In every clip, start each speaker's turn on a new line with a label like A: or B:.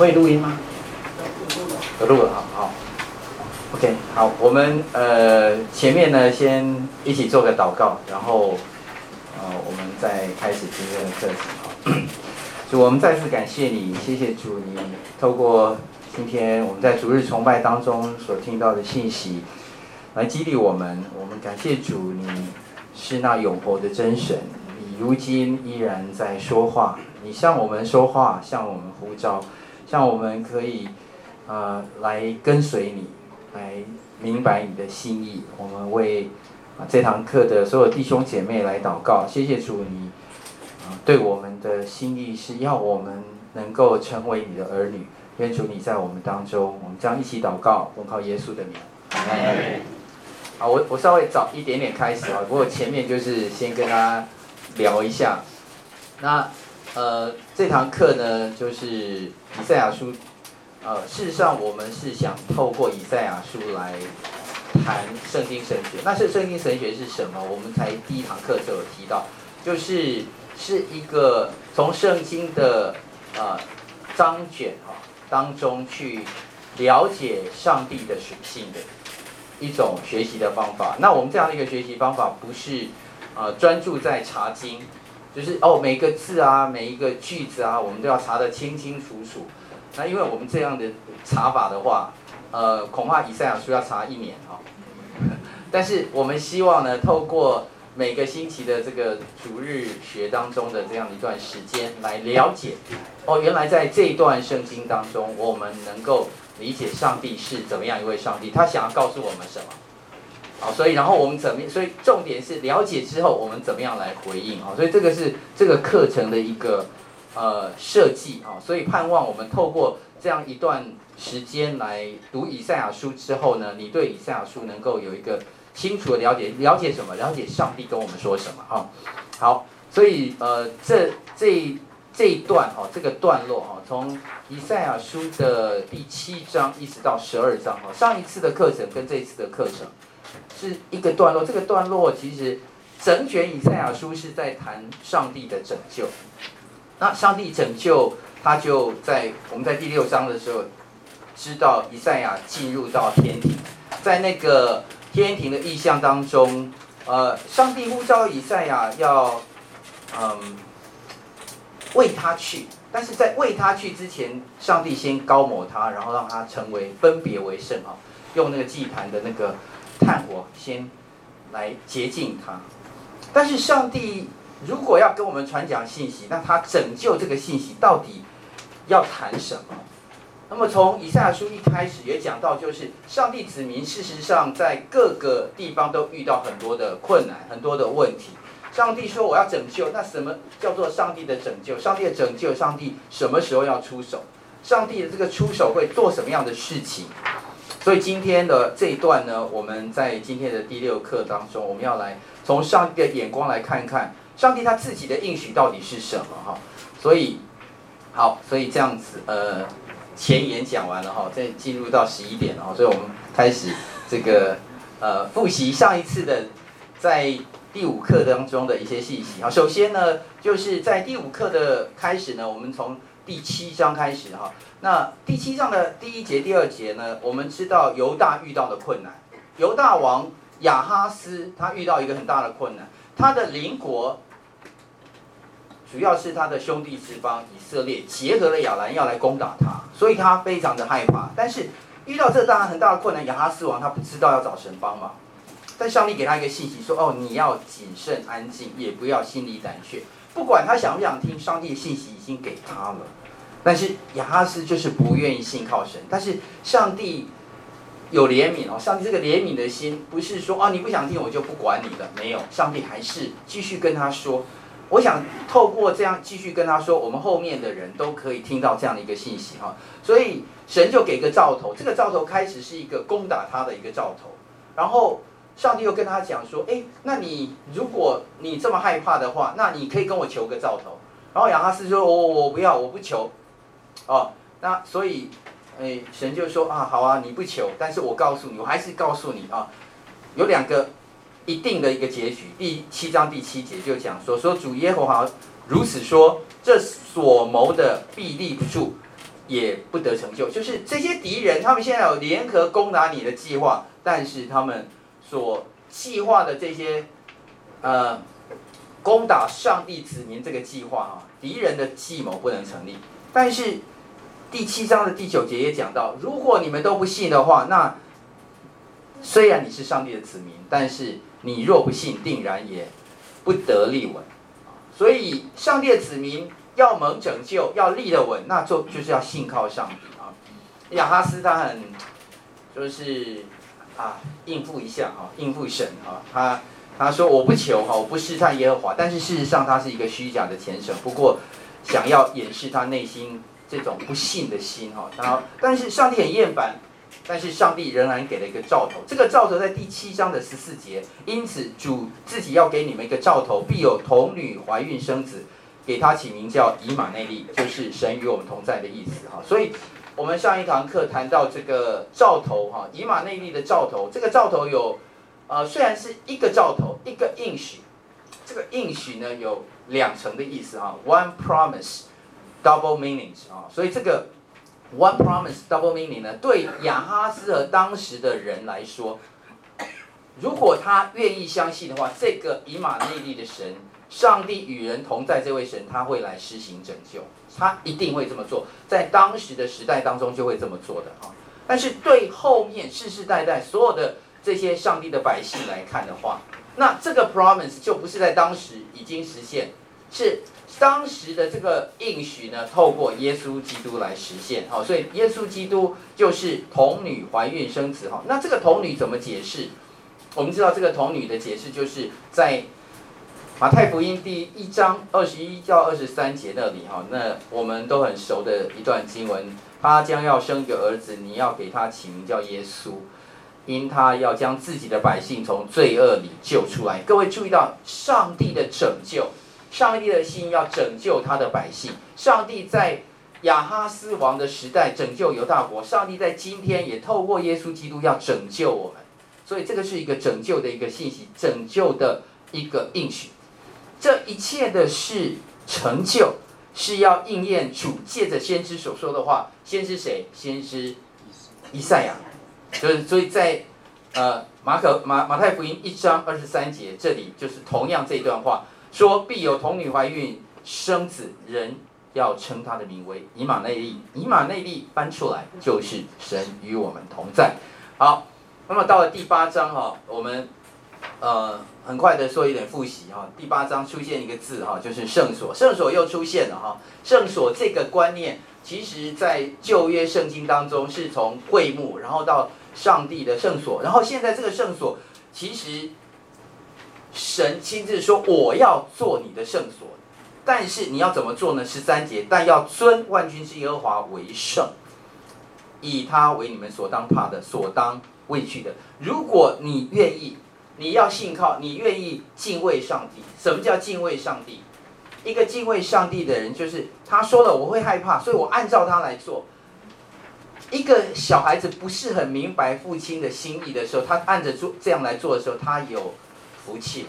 A: 你会录音吗？有录了，好好。OK，好，我们呃前面呢先一起做个祷告，然后呃我们再开始今天的课程。主，我们再次感谢你，谢谢主，你透过今天我们在主日崇拜当中所听到的信息，来激励我们。我们感谢主，你是那永活的真神，你如今依然在说话。你向我们说话，向我们呼召，向我们可以，呃，来跟随你，来明白你的心意。我们为啊这堂课的所有弟兄姐妹来祷告，谢谢主你，你啊对我们的心意是要我们能够成为你的儿女。愿主你在我们当中，我们将一起祷告，奉靠耶稣的名。好，我我稍微早一点点开始啊，不过前面就是先跟大家聊一下，那。呃，这堂课呢，就是以赛亚书。呃，事实上，我们是想透过以赛亚书来谈圣经神学。那是圣经神学是什么？我们才第一堂课就有提到，就是是一个从圣经的呃章卷哈、哦、当中去了解上帝的属性的一种学习的方法。那我们这样的一个学习方法，不是呃专注在查经。就是哦，每个字啊，每一个句子啊，我们都要查得清清楚楚。那因为我们这样的查法的话，呃，恐怕以赛亚书要查一年哈、哦。但是我们希望呢，透过每个星期的这个逐日学当中的这样一段时间来了解，哦，原来在这一段圣经当中，我们能够理解上帝是怎么样一位上帝，他想要告诉我们什么。好，所以然后我们怎么？所以重点是了解之后，我们怎么样来回应啊？所以这个是这个课程的一个呃设计啊。所以盼望我们透过这样一段时间来读以赛亚书之后呢，你对以赛亚书能够有一个清楚的了解。了解什么？了解上帝跟我们说什么哈？好，所以呃这这这一段哈，这个段落哈，从以赛亚书的第七章一直到十二章哈，上一次的课程跟这一次的课程。是一个段落，这个段落其实整卷以赛亚书是在谈上帝的拯救。那上帝拯救，他就在我们在第六章的时候，知道以赛亚进入到天庭，在那个天庭的意象当中，呃，上帝呼召以赛亚要，嗯，为他去，但是在为他去之前，上帝先高抹他，然后让他成为分别为圣啊，用那个祭坛的那个。炭火先来洁净他，但是上帝如果要跟我们传讲信息，那他拯救这个信息到底要谈什么？那么从以赛亚书一开始也讲到，就是上帝子民事实上在各个地方都遇到很多的困难、很多的问题。上帝说我要拯救，那什么叫做上帝的拯救？上帝的拯救，上帝什么时候要出手？上帝的这个出手会做什么样的事情？所以今天的这一段呢，我们在今天的第六课当中，我们要来从上帝的眼光来看看上帝他自己的应许到底是什么哈。所以，好，所以这样子，呃，前言讲完了哈，再进入到十一点了哈，所以我们开始这个呃复习上一次的在第五课当中的一些信息哈。首先呢，就是在第五课的开始呢，我们从第七章开始哈，那第七章的第一节、第二节呢，我们知道犹大遇到的困难。犹大王亚哈斯他遇到一个很大的困难，他的邻国主要是他的兄弟之邦以色列结合了亚兰要来攻打他，所以他非常的害怕。但是遇到这大很大的困难，亚哈斯王他不知道要找神帮忙，但上帝给他一个信息说：哦，你要谨慎安静，也不要心里胆怯。不管他想不想听，上帝的信息已经给他了。但是亚哈斯就是不愿意信靠神，但是上帝有怜悯哦，上帝这个怜悯的心不是说啊，你不想听我就不管你了，没有，上帝还是继续跟他说。我想透过这样继续跟他说，我们后面的人都可以听到这样的一个信息哈。所以神就给个兆头，这个兆头开始是一个攻打他的一个兆头，然后上帝又跟他讲说，哎，那你如果你这么害怕的话，那你可以跟我求个兆头。然后亚哈斯说，我我不要，我不求。哦，那所以，诶，神就说啊，好啊，你不求，但是我告诉你，我还是告诉你啊，有两个一定的一个结局。第七章第七节就讲说，说主耶和华如此说，这所谋的必立不住，也不得成就。就是这些敌人，他们现在有联合攻打你的计划，但是他们所计划的这些，呃，攻打上帝子民这个计划啊，敌人的计谋不能成立。但是第七章的第九节也讲到，如果你们都不信的话，那虽然你是上帝的子民，但是你若不信，定然也不得立稳。所以，上帝的子民要蒙拯救，要立得稳，那就就是要信靠上帝啊。亚哈斯他很就是啊，应付一下啊，应付神啊。他他说我不求哈，我不试探耶和华，但是事实上他是一个虚假的虔诚，不过想要掩饰他内心这种不信的心哈。然后，但是上帝很厌烦。但是上帝仍然给了一个兆头，这个兆头在第七章的十四节。因此主自己要给你们一个兆头，必有童女怀孕生子，给他起名叫以马内利，就是神与我们同在的意思哈。所以，我们上一堂课谈到这个兆头哈，以马内利的兆头，这个兆头有，呃，虽然是一个兆头，一个应许，这个应许呢有两层的意思哈，one promise，double meanings 啊，所以这个。One promise, double meaning 呢？对亚哈斯和当时的人来说，如果他愿意相信的话，这个以马内利的神，上帝与人同在这位神，他会来施行拯救，他一定会这么做，在当时的时代当中就会这么做的哈。但是对后面世世代代所有的这些上帝的百姓来看的话，那这个 promise 就不是在当时已经实现，是。当时的这个应许呢，透过耶稣基督来实现，好，所以耶稣基督就是童女怀孕生子，哈，那这个童女怎么解释？我们知道这个童女的解释就是在马太福音第一章二十一到二十三节那里，哈，那我们都很熟的一段经文，他将要生一个儿子，你要给他起名叫耶稣，因他要将自己的百姓从罪恶里救出来。各位注意到上帝的拯救。上帝的心要拯救他的百姓。上帝在亚哈斯王的时代拯救犹大国，上帝在今天也透过耶稣基督要拯救我们。所以这个是一个拯救的一个信息，拯救的一个应许。这一切的事成就，是要应验主借着先知所说的话。先知谁？先知以赛亚。就是所以在呃马可马马太福音一章二十三节这里，就是同样这段话。说必有童女怀孕生子，人要称他的名为以马内利。以马内利翻出来就是神与我们同在。好，那么到了第八章哈，我们呃很快的做一点复习哈。第八章出现一个字哈，就是圣所，圣所又出现了哈。圣所这个观念，其实在旧约圣经当中是从会幕，然后到上帝的圣所，然后现在这个圣所其实。神亲自说：“我要做你的圣所，但是你要怎么做呢？十三节，但要尊万军之耶和华为圣，以他为你们所当怕的、所当畏惧的。如果你愿意，你要信靠，你愿意敬畏上帝。什么叫敬畏上帝？一个敬畏上帝的人，就是他说了我会害怕，所以我按照他来做。一个小孩子不是很明白父亲的心意的时候，他按着做这样来做的时候，他有。”福气，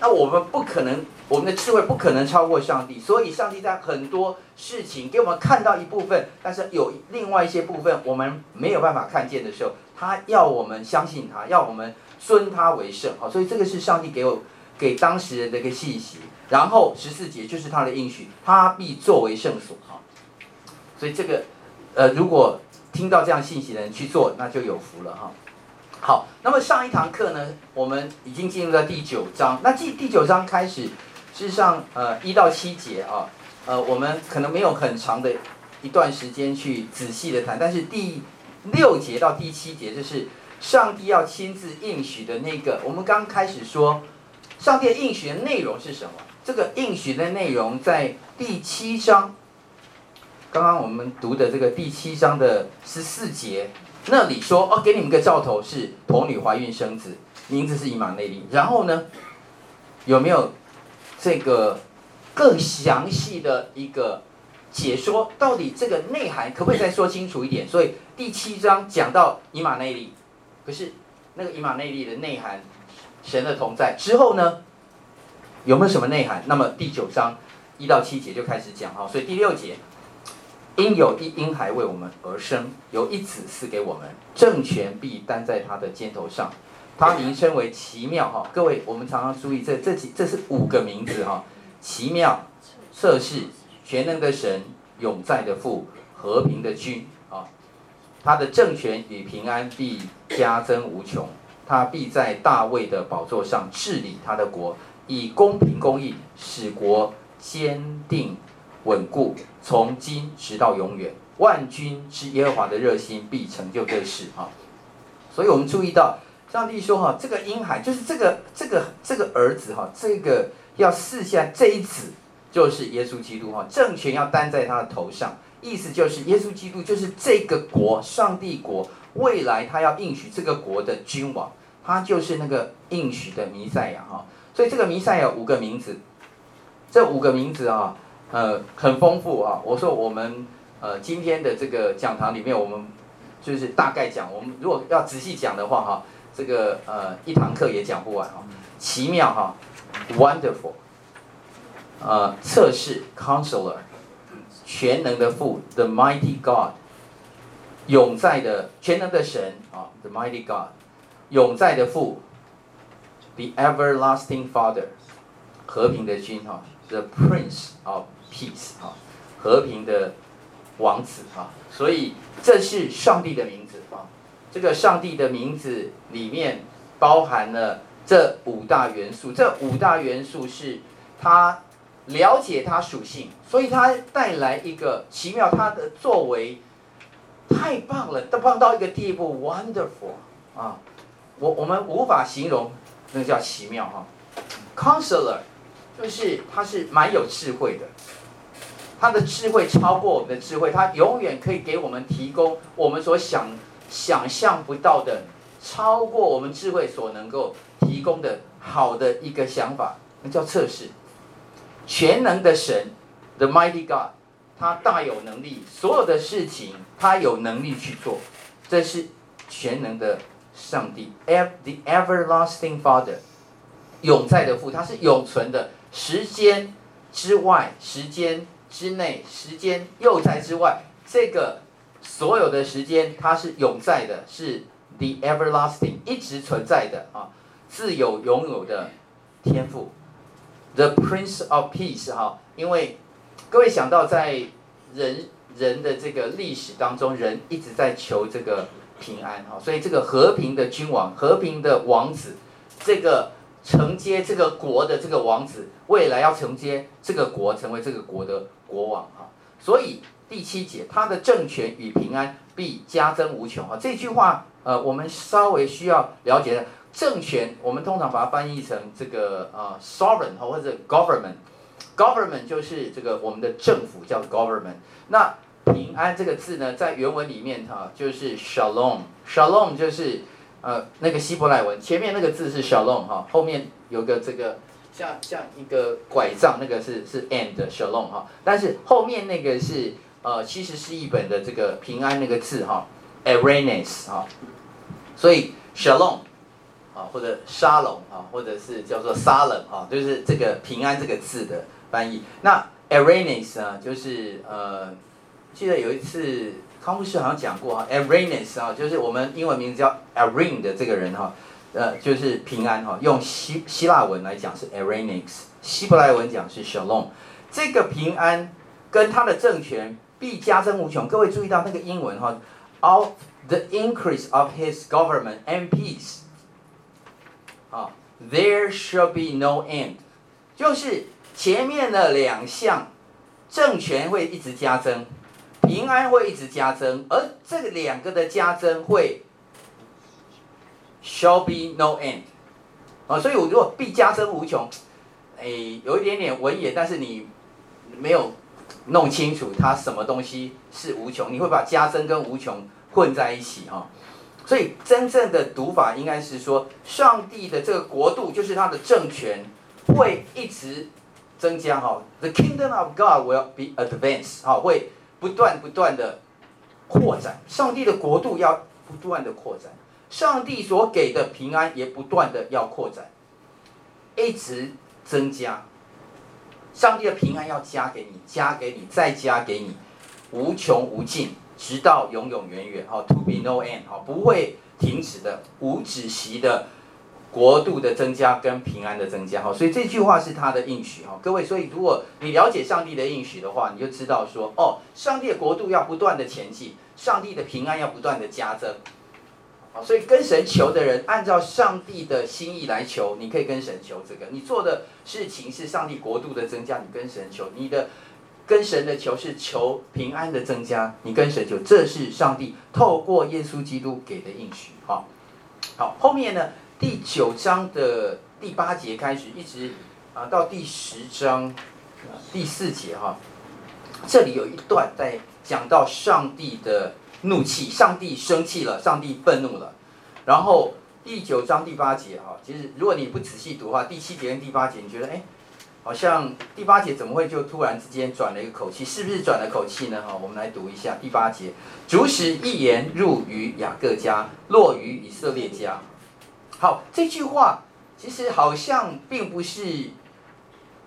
A: 那我们不可能，我们的智慧不可能超过上帝，所以上帝在很多事情给我们看到一部分，但是有另外一些部分我们没有办法看见的时候，他要我们相信他，要我们尊他为圣，好，所以这个是上帝给我给当时人的一个信息。然后十四节就是他的应许，他必作为圣所，哈，所以这个呃，如果听到这样信息的人去做，那就有福了，哈。好，那么上一堂课呢，我们已经进入到第九章。那第第九章开始，事实上，呃，一到七节啊，呃，我们可能没有很长的一段时间去仔细的谈。但是第六节到第七节，就是上帝要亲自应许的那个。我们刚开始说，上帝应许的内容是什么？这个应许的内容在第七章，刚刚我们读的这个第七章的十四节。那里说哦，给你们个兆头是童女怀孕生子，名字是以马内利。然后呢，有没有这个更详细的一个解说？到底这个内涵可不可以再说清楚一点？所以第七章讲到以马内利，可是那个以马内利的内涵，神的同在之后呢，有没有什么内涵？那么第九章一到七节就开始讲哈，所以第六节。因有一婴孩为我们而生，有一子赐给我们，政权必担在他的肩头上，他名称为奇妙哈。各位，我们常常注意这这几这是五个名字哈，奇妙、策士、全能的神、永在的父、和平的君啊。他的政权与平安必加增无穷，他必在大卫的宝座上治理他的国，以公平公义使国坚定。稳固，从今直到永远，万军之耶和华的热心必成就这事哈。所以我们注意到，上帝说哈，这个婴孩就是这个这个这个儿子哈，这个要赐下这一子就是耶稣基督哈，政权要担在他的头上，意思就是耶稣基督就是这个国上帝国未来他要应许这个国的君王，他就是那个应许的弥赛亚哈。所以这个弥赛亚五个名字，这五个名字啊。呃，很丰富啊！我说我们呃今天的这个讲堂里面，我们就是大概讲，我们如果要仔细讲的话哈，这个呃一堂课也讲不完啊。奇妙哈，wonderful，呃，测试，counselor，全能的父，the mighty God，永在的全能的神啊，the mighty God，永在的父，the everlasting Father，和平的君哈，the Prince of Peace 啊，和平的王子啊，所以这是上帝的名字啊。这个上帝的名字里面包含了这五大元素，这五大元素是他了解他属性，所以他带来一个奇妙，他的作为太棒了，都棒到一个地步，wonderful 啊，我我们无法形容，那叫奇妙哈。Counselor 就是他是蛮有智慧的。他的智慧超过我们的智慧，他永远可以给我们提供我们所想想象不到的，超过我们智慧所能够提供的好的一个想法，那叫测试。全能的神，The Mighty God，他大有能力，所有的事情他有能力去做，这是全能的上帝，The Everlasting Father，永在的父，他是永存的，时间之外，时间。之内时间又在之外，这个所有的时间它是永在的，是 the everlasting 一直存在的啊，自有拥有的天赋，the Prince of Peace 哈，因为各位想到在人人的这个历史当中，人一直在求这个平安哈，所以这个和平的君王、和平的王子，这个。承接这个国的这个王子，未来要承接这个国，成为这个国的国王哈。所以第七节，他的政权与平安必加增无穷啊。这句话呃，我们稍微需要了解的政权，我们通常把它翻译成这个呃 sovereign 或者 government。government 就是这个我们的政府叫 government。那平安这个字呢，在原文里面哈，就是 shalom。shalom 就是。呃，那个希伯来文前面那个字是 shalom 哈，后面有个这个像像一个拐杖，那个是是 and shalom 哈，但是后面那个是呃，其实是一本的这个平安那个字哈，erenes 哈，所以 shalom 啊或者沙龙啊，或者是叫做 salem 哈，就是这个平安这个字的翻译。那 erenes 呢，就是呃，记得有一次。康布斯好像讲过哈，Erenes 啊，就是我们英文名字叫 Erin 的这个人哈，呃，就是平安哈，用希希腊文来讲是 Erenes，希伯来文讲是 Shalom，这个平安跟他的政权必加增无穷。各位注意到那个英文哈，of the increase of his government and peace，啊，there shall be no end，就是前面的两项政权会一直加增。平安会一直加增，而这两个的加增会 shall be no end 啊，所以我如果必加增无穷，哎，有一点点文言，但是你没有弄清楚它什么东西是无穷，你会把加增跟无穷混在一起哈。所以真正的读法应该是说，上帝的这个国度就是他的政权会一直增加哈，The kingdom of God will be advanced 哈，会。不断不断的扩展，上帝的国度要不断的扩展，上帝所给的平安也不断的要扩展，一直增加。上帝的平安要加给你，加给你，再加给你，无穷无尽，直到永永远远。哦，to be no end，哦，不会停止的，无止息的国度的增加跟平安的增加。哈，所以这句话是他的应许。哈，各位，所以如果你了解上帝的应许的话，你就知道说，哦，上帝的国度要不断的前进，上帝的平安要不断的加增。所以跟神求的人，按照上帝的心意来求，你可以跟神求这个。你做的事情是上帝国度的增加，你跟神求；你的跟神的求是求平安的增加，你跟神求，这是上帝透过耶稣基督给的应许。好，好，后面呢，第九章的第八节开始，一直啊到第十章第四节哈，这里有一段在讲到上帝的。怒气，上帝生气了，上帝愤怒了。然后第九章第八节哈，其实如果你不仔细读的话，第七节跟第八节，你觉得哎，好像第八节怎么会就突然之间转了一个口气？是不是转了口气呢？哈，我们来读一下第八节：主使一言入于雅各家，落于以色列家。好，这句话其实好像并不是，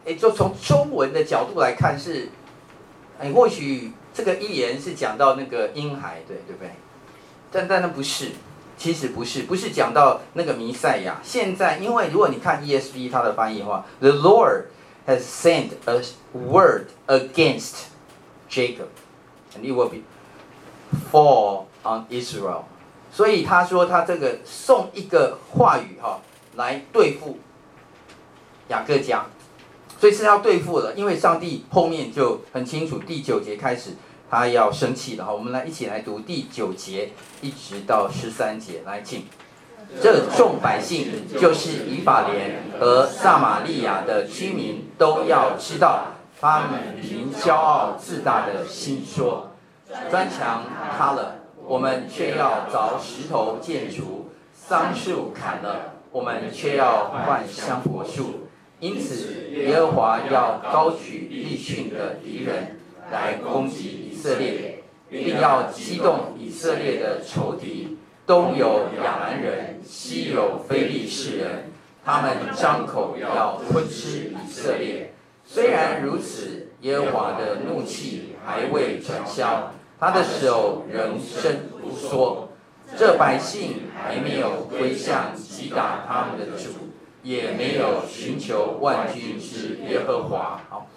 A: 哎，就从中文的角度来看是，哎，或许。这个预言是讲到那个婴孩，对对不对？但但那不是，其实不是，不是讲到那个弥赛亚。现在，因为如果你看 ESV 它的翻译的话，The Lord has sent a word against Jacob, and it will be fall on Israel。所以他说他这个送一个话语哈，来对付雅各家，所以是要对付了，因为上帝后面就很清楚，第九节开始。他要生气了哈，我们来一起来读第九节一直到十三节，来请。这众百姓就是以法莲和撒玛利亚的居民都要知道，他们凭骄傲自大的心说，砖墙塌了，我们却要凿石头建筑；桑树砍了，我们却要换香柏树。因此，耶和华要高举利汛的敌人来攻击。以色列，并要激动以色列的仇敌，东有亚兰人，西有非利士人，他们张口要吞吃以色列。虽然如此，耶和华的怒气还未转消，他的手仍伸不缩。这百姓还没有归向击打他们的主，也没有寻求万军之耶和华。好，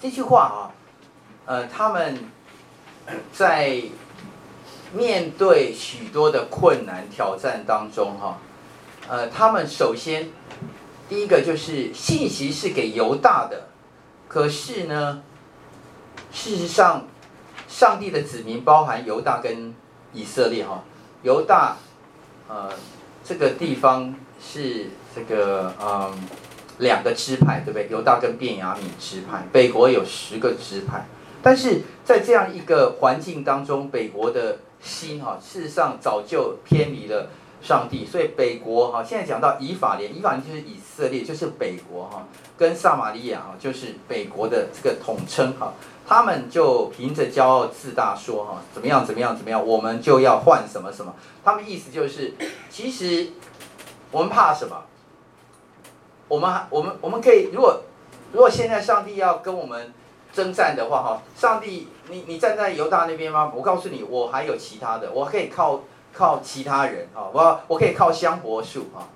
A: 这句话啊。呃，他们在面对许多的困难挑战当中，哈，呃，他们首先第一个就是信息是给犹大的，可是呢，事实上，上帝的子民包含犹大跟以色列，哈，犹大，呃，这个地方是这个嗯两个支派，对不对？犹大跟便雅悯支派，北国有十个支派。但是在这样一个环境当中，北国的心哈，事实上早就偏离了上帝，所以北国哈，现在讲到以法莲，以法莲就是以色列，就是北国哈，跟撒玛利亚哈，就是北国的这个统称哈，他们就凭着骄傲自大说哈，怎么样怎么样怎么样，我们就要换什么什么，他们意思就是，其实我们怕什么？我们我们我们可以，如果如果现在上帝要跟我们。征战的话，哈，上帝，你你站在犹大那边吗？我告诉你，我还有其他的，我可以靠靠其他人，啊，我我可以靠香柏树，啊，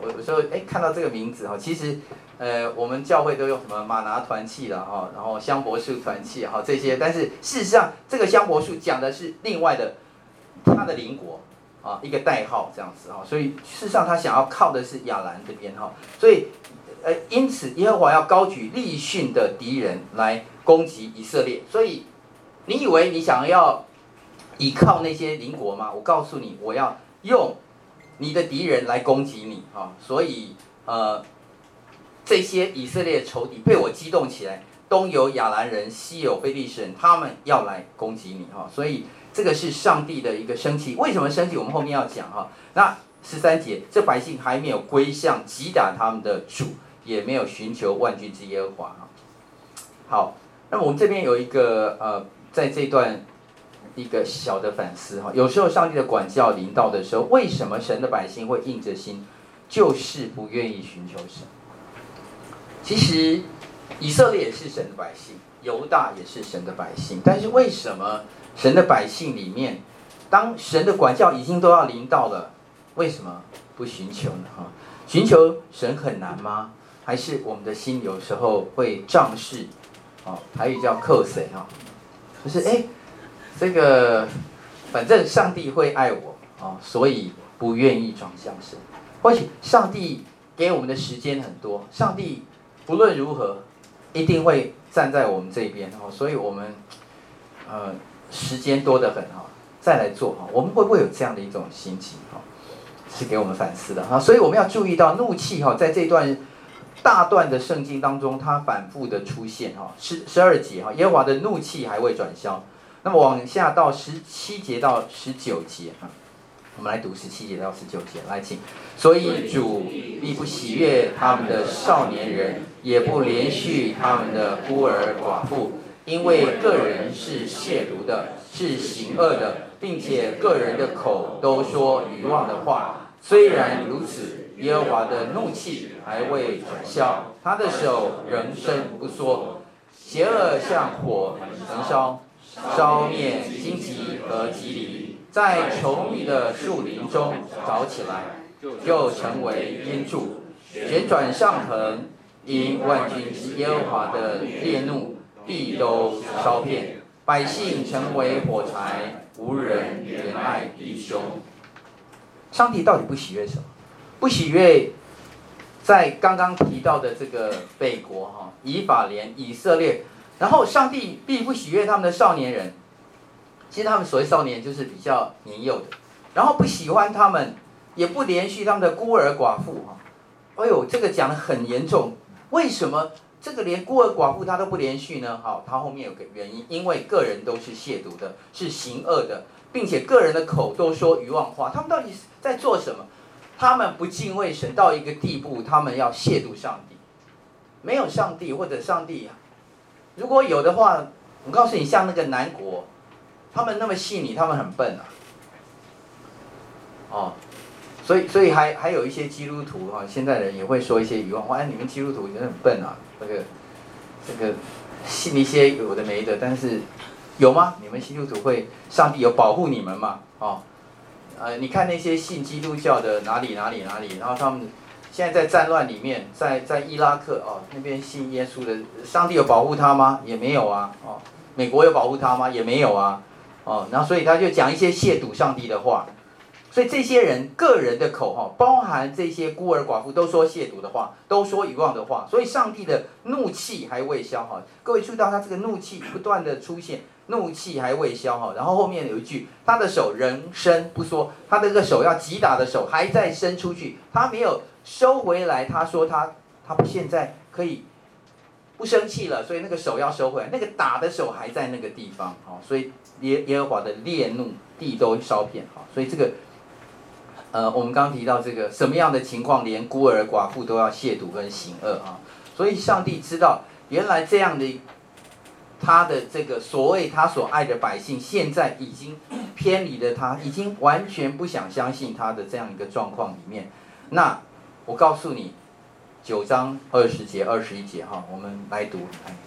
A: 我有时候哎看到这个名字，哈，其实，呃，我们教会都用什么马拿团契了，哈，然后香柏树团契，哈，这些，但是事实上，这个香柏树讲的是另外的他的邻国，啊，一个代号这样子，哈，所以事实上他想要靠的是亚兰这边，哈，所以。呃，因此耶和华要高举利汛的敌人来攻击以色列，所以你以为你想要依靠那些邻国吗？我告诉你，我要用你的敌人来攻击你啊！所以呃，这些以色列仇敌被我激动起来，东有亚兰人，西有非利士人，他们要来攻击你哈！所以这个是上帝的一个生气，为什么生气？我们后面要讲哈。那十三节，这百姓还没有归向击打他们的主。也没有寻求万军之耶和华哈。好，那么我们这边有一个呃，在这段一个小的反思哈。有时候上帝的管教临到的时候，为什么神的百姓会硬着心，就是不愿意寻求神？其实以色列也是神的百姓，犹大也是神的百姓，但是为什么神的百姓里面，当神的管教已经都要临到了，为什么不寻求呢？哈，寻求神很难吗？还是我们的心有时候会仗势？哦，台语叫靠势哈，就是哎，这个反正上帝会爱我啊，所以不愿意转向神。或许上帝给我们的时间很多，上帝不论如何一定会站在我们这边哦，所以我们呃时间多得很哈，再来做哈，我们会不会有这样的一种心情哈？是给我们反思的哈，所以我们要注意到怒气哈，在这段。大段的圣经当中，它反复的出现哈，十十二节哈，耶和华的怒气还未转消。那么往下到十七节到十九节哈，我们来读十七节到十九节，来请。所以主必不喜悦他们的少年人，也不怜恤他们的孤儿寡妇，因为个人是亵渎的，是行恶的，并且个人的口都说愚妄的话。虽然如此。耶和华的怒气还未转消，他的手仍伸不缩，邪恶像火焚烧，烧灭荆棘和蒺藜，在稠密的树林中找起来，就成为烟柱，旋转上腾，因万军之耶和华的烈怒，地都烧遍，百姓成为火柴，无人怜爱弟兄。上帝到底不喜悦什么？不喜悦，在刚刚提到的这个北国哈，以法莲、以色列，然后上帝并不喜悦他们的少年人，其实他们所谓少年就是比较年幼的，然后不喜欢他们，也不怜恤他们的孤儿寡妇哈。哎呦，这个讲得很严重，为什么这个连孤儿寡妇他都不怜恤呢？好，他后面有个原因，因为个人都是亵渎的，是行恶的，并且个人的口都说愚妄话，他们到底在做什么？他们不敬畏神到一个地步，他们要亵渎上帝。没有上帝或者上帝，如果有的话，我告诉你，像那个南国，他们那么信你，他们很笨啊。哦，所以所以还还有一些基督徒哈，现在人也会说一些愚妄话，哎，你们基督徒也很笨啊，这个这个信一些有的没的，但是有吗？你们基督徒会上帝有保护你们吗？哦。呃，你看那些信基督教的哪里哪里哪里，然后他们现在在战乱里面，在在伊拉克哦那边信耶稣的，上帝有保护他吗？也没有啊。哦，美国有保护他吗？也没有啊。哦，然后所以他就讲一些亵渎上帝的话，所以这些人个人的口哈，包含这些孤儿寡妇都说亵渎的话，都说遗忘的话，所以上帝的怒气还未消哈。各位注意到他这个怒气不断的出现。怒气还未消哈，然后后面有一句，他的手仍伸不缩，他的这个手要击打的手还在伸出去，他没有收回来。他说他他现在可以不生气了，所以那个手要收回来，那个打的手还在那个地方啊，所以耶耶和华的烈怒，地都烧遍哈，所以这个呃，我们刚提到这个什么样的情况，连孤儿寡妇都要亵渎跟行恶啊，所以上帝知道原来这样的。他的这个所谓他所爱的百姓，现在已经偏离了他，已经完全不想相信他的这样一个状况里面。那我告诉你，九章二十节、二十一节哈，我们来读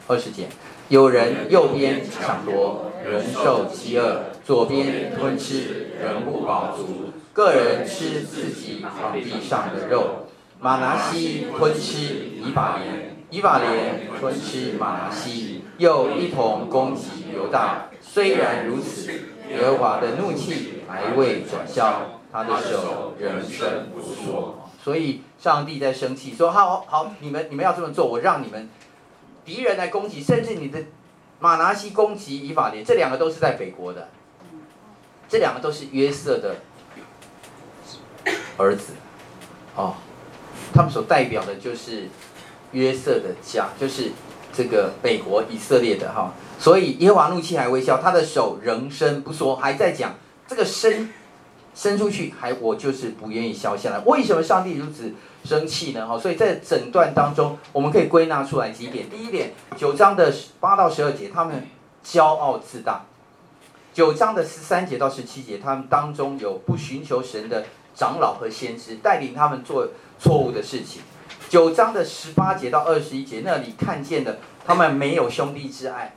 A: 二十节。有人右边抢夺，人受饥饿；左边吞吃，人不饱足。个人吃自己场地上的肉。马拿西吞吃以法莲，以法莲吞吃马拿西。又一同攻击犹大，虽然如此，耶和华的怒气还未转消，他的手仍伸不缩。所以上帝在生气，说：好好，你们你们要这么做，我让你们敌人来攻击，甚至你的马拿西攻击以法莲，这两个都是在北国的，这两个都是约瑟的儿子，哦，他们所代表的就是约瑟的家，就是。这个北国以色列的哈，所以耶和华怒气还未消，他的手仍伸不缩，还在讲这个伸伸出去，还我就是不愿意消下来。为什么上帝如此生气呢？哈，所以在整段当中，我们可以归纳出来几点。第一点，九章的八到十二节，他们骄傲自大；九章的十三节到十七节，他们当中有不寻求神的长老和先知带领他们做错误的事情。九章的十八节到二十一节那里看见的，他们没有兄弟之爱。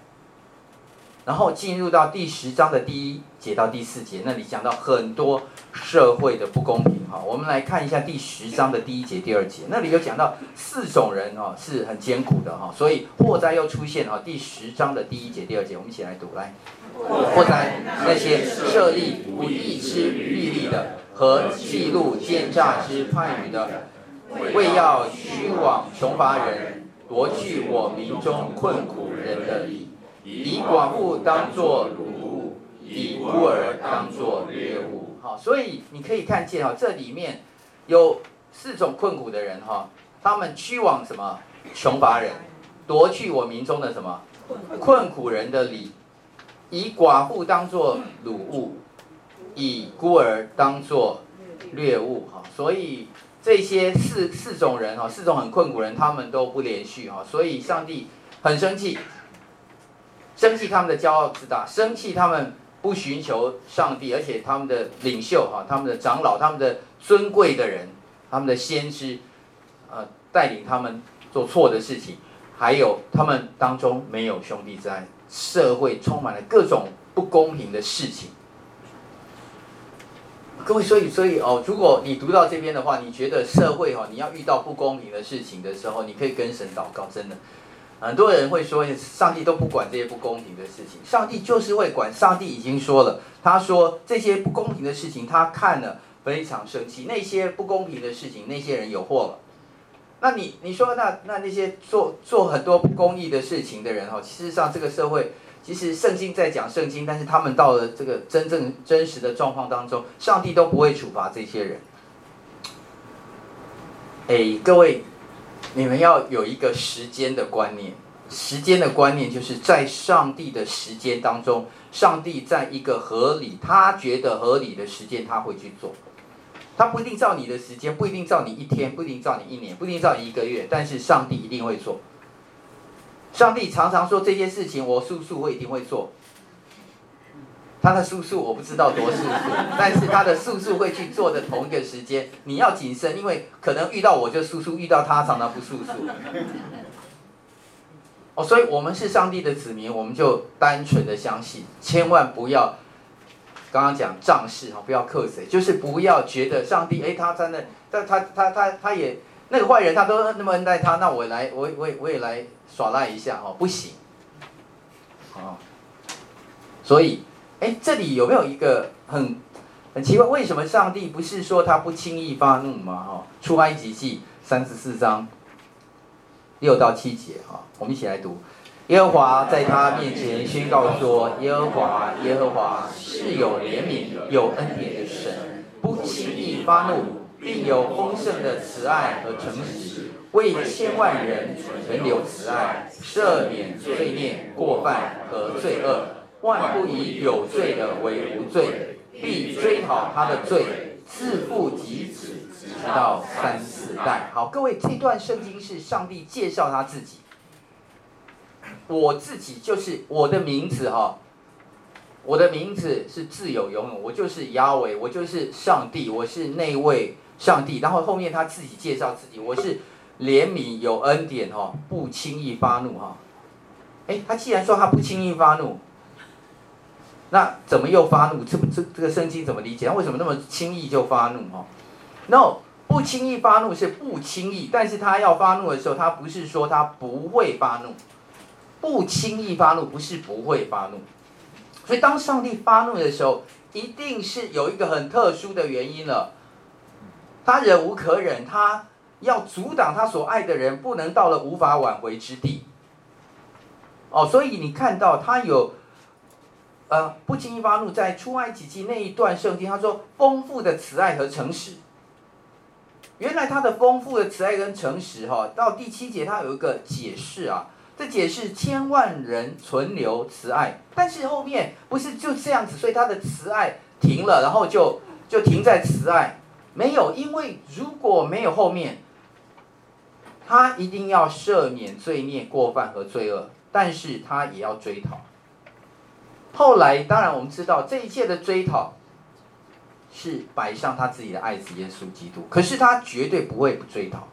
A: 然后进入到第十章的第一节到第四节，那里讲到很多社会的不公平哈。我们来看一下第十章的第一节、第二节，那里有讲到四种人哦是很艰苦的哈，所以祸灾又出现哈。第十章的第一节、第二节，我们一起来读来。祸灾那些设立不义之律例的和记录奸诈之判语的，为要虚妄穷乏人，夺去我民中困苦人的理。以寡妇当作掳物，以孤儿当作掠物。好，所以你可以看见哈，这里面有四种困苦的人哈，他们驱往什么？穷乏人，夺去我民中的什么？困苦人的礼，以寡妇当作掳物，以孤儿当作掠物。哈，所以这些四四种人哈，四种很困苦人，他们都不连续哈，所以上帝很生气。生气他们的骄傲自大，生气他们不寻求上帝，而且他们的领袖哈，他们的长老，他们的尊贵的人，他们的先知，呃，带领他们做错的事情，还有他们当中没有兄弟之爱，社会充满了各种不公平的事情。各位，所以所以哦，如果你读到这边的话，你觉得社会哈，你要遇到不公平的事情的时候，你可以跟神祷告，真的。很多人会说，上帝都不管这些不公平的事情，上帝就是会管。上帝已经说了，他说这些不公平的事情，他看了非常生气。那些不公平的事情，那些人有祸了。那你你说，那那那些做做很多不公义的事情的人哈，事实上这个社会，其实圣经在讲圣经，但是他们到了这个真正真实的状况当中，上帝都不会处罚这些人。哎，各位。你们要有一个时间的观念，时间的观念就是在上帝的时间当中，上帝在一个合理，他觉得合理的时间他会去做，他不一定照你的时间，不一定照你一天，不一定照你一年，不一定照你一个月，但是上帝一定会做。上帝常常说这些事情，我叔叔会一定会做。他的叔叔我不知道多叔叔，但是他的叔叔会去做的同一个时间，你要谨慎，因为可能遇到我就叔叔，遇到他常常不叔叔。哦，所以我们是上帝的子民，我们就单纯的相信，千万不要刚刚讲仗势哈，不要克谁，就是不要觉得上帝哎，他真的，他他他他他也那个坏人，他都那么恩待他，那我来我我我也来耍赖一下哦，不行，哦，所以。哎，这里有没有一个很很奇怪？为什么上帝不是说他不轻易发怒吗？哈，出埃及记三十四章六到七节哈，我们一起来读。耶和华在他面前宣告说：耶和华，耶和华是有怜悯、有恩典的神，不轻易发怒，并有丰盛的慈爱和诚实，为千万人存留慈爱，赦免罪孽、过犯和罪恶。万不以有罪的为无罪，必追讨他的罪，自父及子，直到三四代。好，各位，这段圣经是上帝介绍他自己。我自己就是我的名字哈，我的名字是自有永有，我就是亚维，我就是上帝，我是那位上帝。然后后面他自己介绍自己，我是怜悯有恩典哈，不轻易发怒哈。哎，他既然说他不轻易发怒。那怎么又发怒？这这这个圣经怎么理解？他为什么那么轻易就发怒？哈，no，不轻易发怒是不轻易，但是他要发怒的时候，他不是说他不会发怒，不轻易发怒不是不会发怒，所以当上帝发怒的时候，一定是有一个很特殊的原因了。他忍无可忍，他要阻挡他所爱的人不能到了无法挽回之地。哦，所以你看到他有。呃，不轻易发怒，在出埃及记那一段圣经，他说丰富的慈爱和诚实。原来他的丰富的慈爱跟诚实，哈，到第七节他有一个解释啊，这解释千万人存留慈爱，但是后面不是就这样子，所以他的慈爱停了，然后就就停在慈爱，没有，因为如果没有后面，他一定要赦免罪孽过犯和罪恶，但是他也要追讨。后来，当然我们知道这一切的追讨，是摆上他自己的爱子耶稣基督。可是他绝对不会不追讨，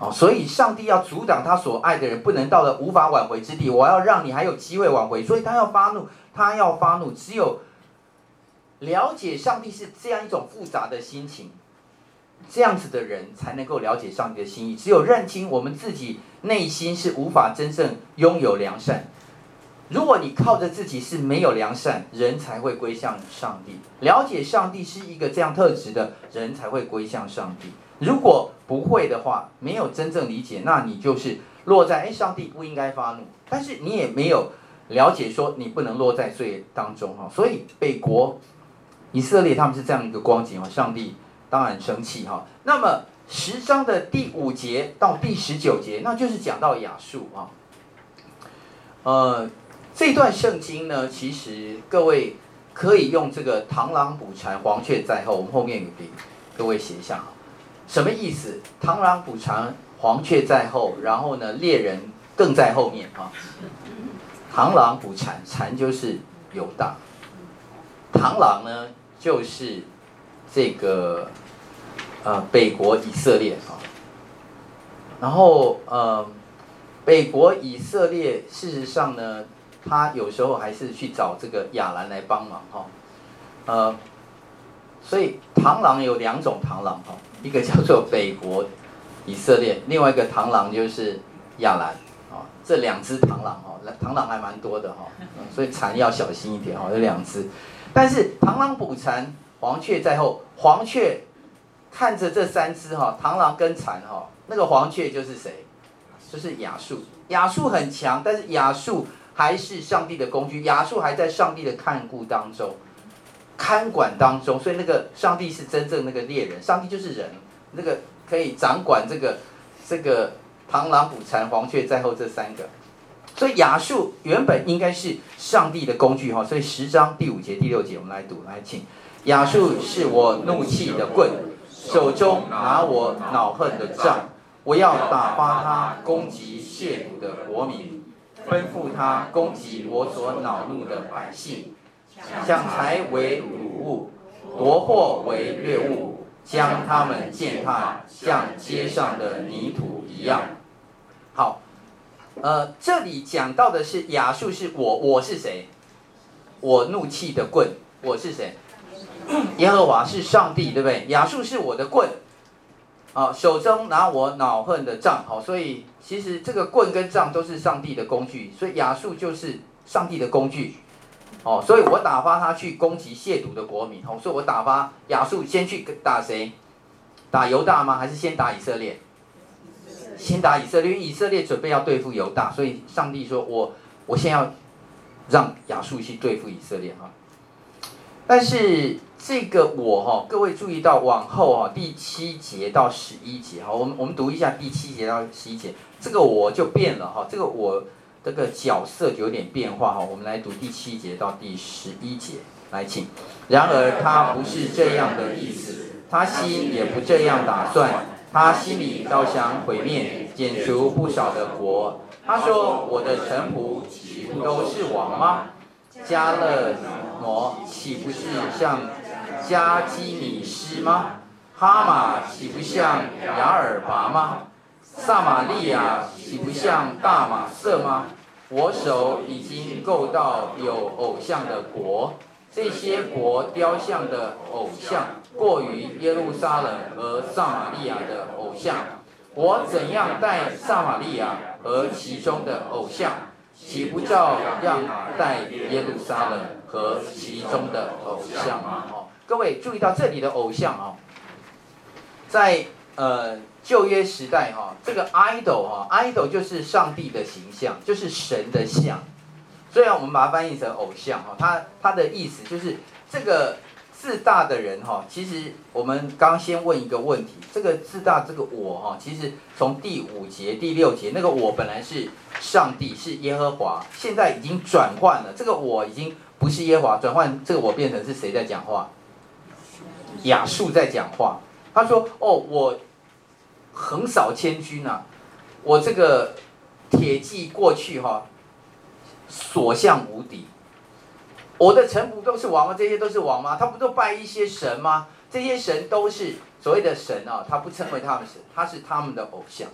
A: 哦，所以上帝要阻挡他所爱的人不能到了无法挽回之地，我要让你还有机会挽回，所以他要发怒，他要发怒。只有了解上帝是这样一种复杂的心情，这样子的人才能够了解上帝的心意。只有认清我们自己内心是无法真正拥有良善。如果你靠着自己是没有良善，人才会归向上帝。了解上帝是一个这样特质的人才会归向上帝。如果不会的话，没有真正理解，那你就是落在哎，上帝不应该发怒，但是你也没有了解说你不能落在罪当中哈。所以北国以色列他们是这样一个光景哈，上帝当然生气哈。那么十章的第五节到第十九节，那就是讲到亚述啊。呃，这段圣经呢，其实各位可以用这个螳螂捕蝉，黄雀在后，我们后面有给各位写一下啊。什么意思？螳螂捕蝉，黄雀在后，然后呢，猎人更在后面啊。螳螂捕蝉，蝉就是犹大，螳螂呢就是这个呃北国以色列啊。然后呃北国以色列，事实上呢，他有时候还是去找这个亚兰来帮忙哈。呃，所以螳螂有两种螳螂哈。一个叫做北国以色列，另外一个螳螂就是亚兰啊，这两只螳螂哈，螳螂还蛮多的哈，所以蝉要小心一点哈，有两只。但是螳螂捕蝉，黄雀在后，黄雀看着这三只哈，螳螂跟蝉哈，那个黄雀就是谁？就是亚述。亚述很强，但是亚述还是上帝的工具，亚述还在上帝的看顾当中。看管当中，所以那个上帝是真正那个猎人，上帝就是人，那个可以掌管这个这个螳螂捕蝉、黄雀在后这三个，所以亚述原本应该是上帝的工具哈，所以十章第五节、第六节我们来读，来请，亚述是我怒气的棍，手中拿我恼恨的杖，我要打发他攻击亵渎的国民，吩咐他攻击我所恼怒的百姓。抢财为掳物，夺货为掠物，将他们践踏，像街上的泥土一样。好，呃，这里讲到的是亚述是我，我是谁？我怒气的棍，我是谁？耶和华是上帝，对不对？亚述是我的棍，啊，手中拿我恼恨的杖，好，所以其实这个棍跟杖都是上帝的工具，所以亚述就是上帝的工具。哦，所以我打发他去攻击亵渎的国民。哦，所以我打发亚述先去打谁？打犹大吗？还是先打以色列？先打以色列，因为以色列准备要对付犹大，所以上帝说我我先要让亚述去对付以色列哈。但是这个我哈，各位注意到往后哈，第七节到十一节哈，我们我们读一下第七节到十一节，这个我就变了哈，这个我。这个角色就有点变化哈，我们来读第七节到第十一节，来请。然而他不是这样的意思，他心也不这样打算，他心里倒想毁灭、剪除不少的国。他说：“我的臣仆岂不都是王吗？迦勒摩岂不是像加基米斯吗？哈马岂不像雅尔拔吗？撒玛利亚岂不像大马色吗？”我手已经够到有偶像的国，这些国雕像的偶像过于耶路撒冷和撒玛利亚的偶像。我怎样待撒玛利亚和其中的偶像，岂不照样待耶路撒冷和其中的偶像吗？各位注意到这里的偶像啊，在呃。旧约时代哈，这个 idol 哈，idol 就是上帝的形象，就是神的像。虽然我们把它翻译成偶像哈，它它的意思就是这个自大的人哈。其实我们刚先问一个问题，这个自大这个我哈，其实从第五节第六节那个我本来是上帝是耶和华，现在已经转换了，这个我已经不是耶和华，转换这个我变成是谁在讲话？亚述在讲话。他说：“哦，我。”横扫千军呐、啊！我这个铁骑过去哈、所向无敌。我的臣仆都是王吗？这些都是王吗？他不都拜一些神吗？这些神都是所谓的神啊，他不称为他们神，他是他们的偶像，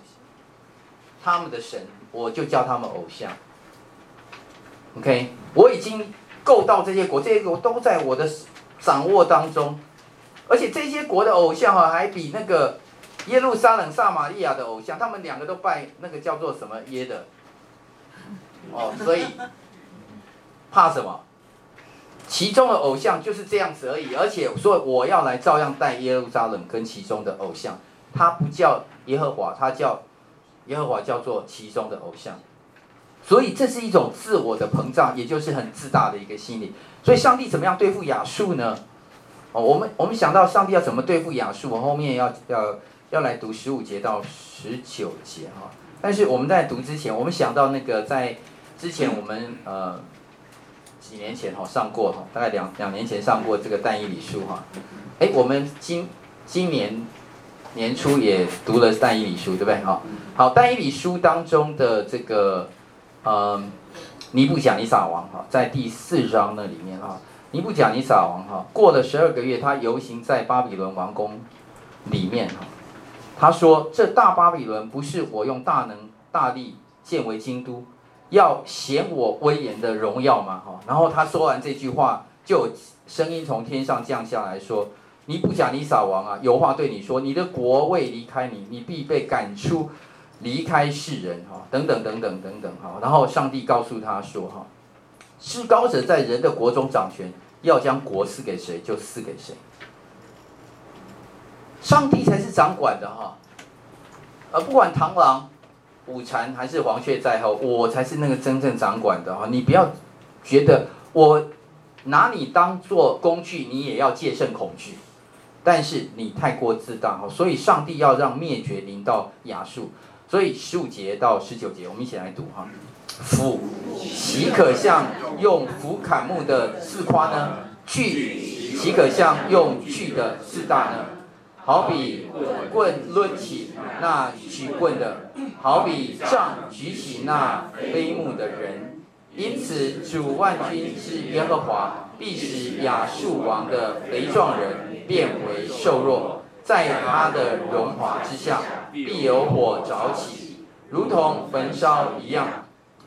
A: 他们的神，我就叫他们偶像。OK，我已经够到这些国，这些国都在我的掌握当中，而且这些国的偶像哈，还比那个耶路撒冷撒玛利亚的偶像，他们两个都拜那个叫做什么耶的，哦，所以怕什么？其中的偶像就是这样子而已，而且说我要来照样带耶路撒冷跟其中的偶像，他不叫耶和华，他叫耶和华叫做其中的偶像。所以这是一种自我的膨胀，也就是很自大的一个心理。所以上帝怎么样对付亚述呢？哦，我们我们想到上帝要怎么对付亚述，我后面要要要来读十五节到十九节哈。但是我们在读之前，我们想到那个在之前我们呃几年前哈上过哈，大概两两年前上过这个但以理书哈。哎，我们今今年年初也读了但以理书，对不对？好，好，但以理书当中的这个。嗯，尼布甲尼撒王哈，在第四章那里面哈，尼布甲尼撒王哈，过了十二个月，他游行在巴比伦王宫里面哈，他说：“这大巴比伦不是我用大能大力建为京都，要显我威严的荣耀吗？”哈，然后他说完这句话，就有声音从天上降下来说：“尼布甲尼撒王啊，有话对你说，你的国未离开你，你必被赶出。”离开世人哈，等等等等等等哈，然后上帝告诉他说哈，至高者在人的国中掌权，要将国赐给谁就赐给谁。上帝才是掌管的哈，呃不管螳螂、午蝉还是黄雀在后，我才是那个真正掌管的哈。你不要觉得我拿你当做工具，你也要戒慎恐惧，但是你太过自大哈，所以上帝要让灭绝临到亚述。所以十五节到十九节，我们一起来读哈。斧岂可像用斧砍木的自夸呢？锯岂可像用锯的自大呢？好比棍抡起那举棍的，好比杖举起那背木的人。因此主万军之耶和华必使亚述王的肥壮人变为瘦弱。在他的荣华之下，必有火着起，如同焚烧一样。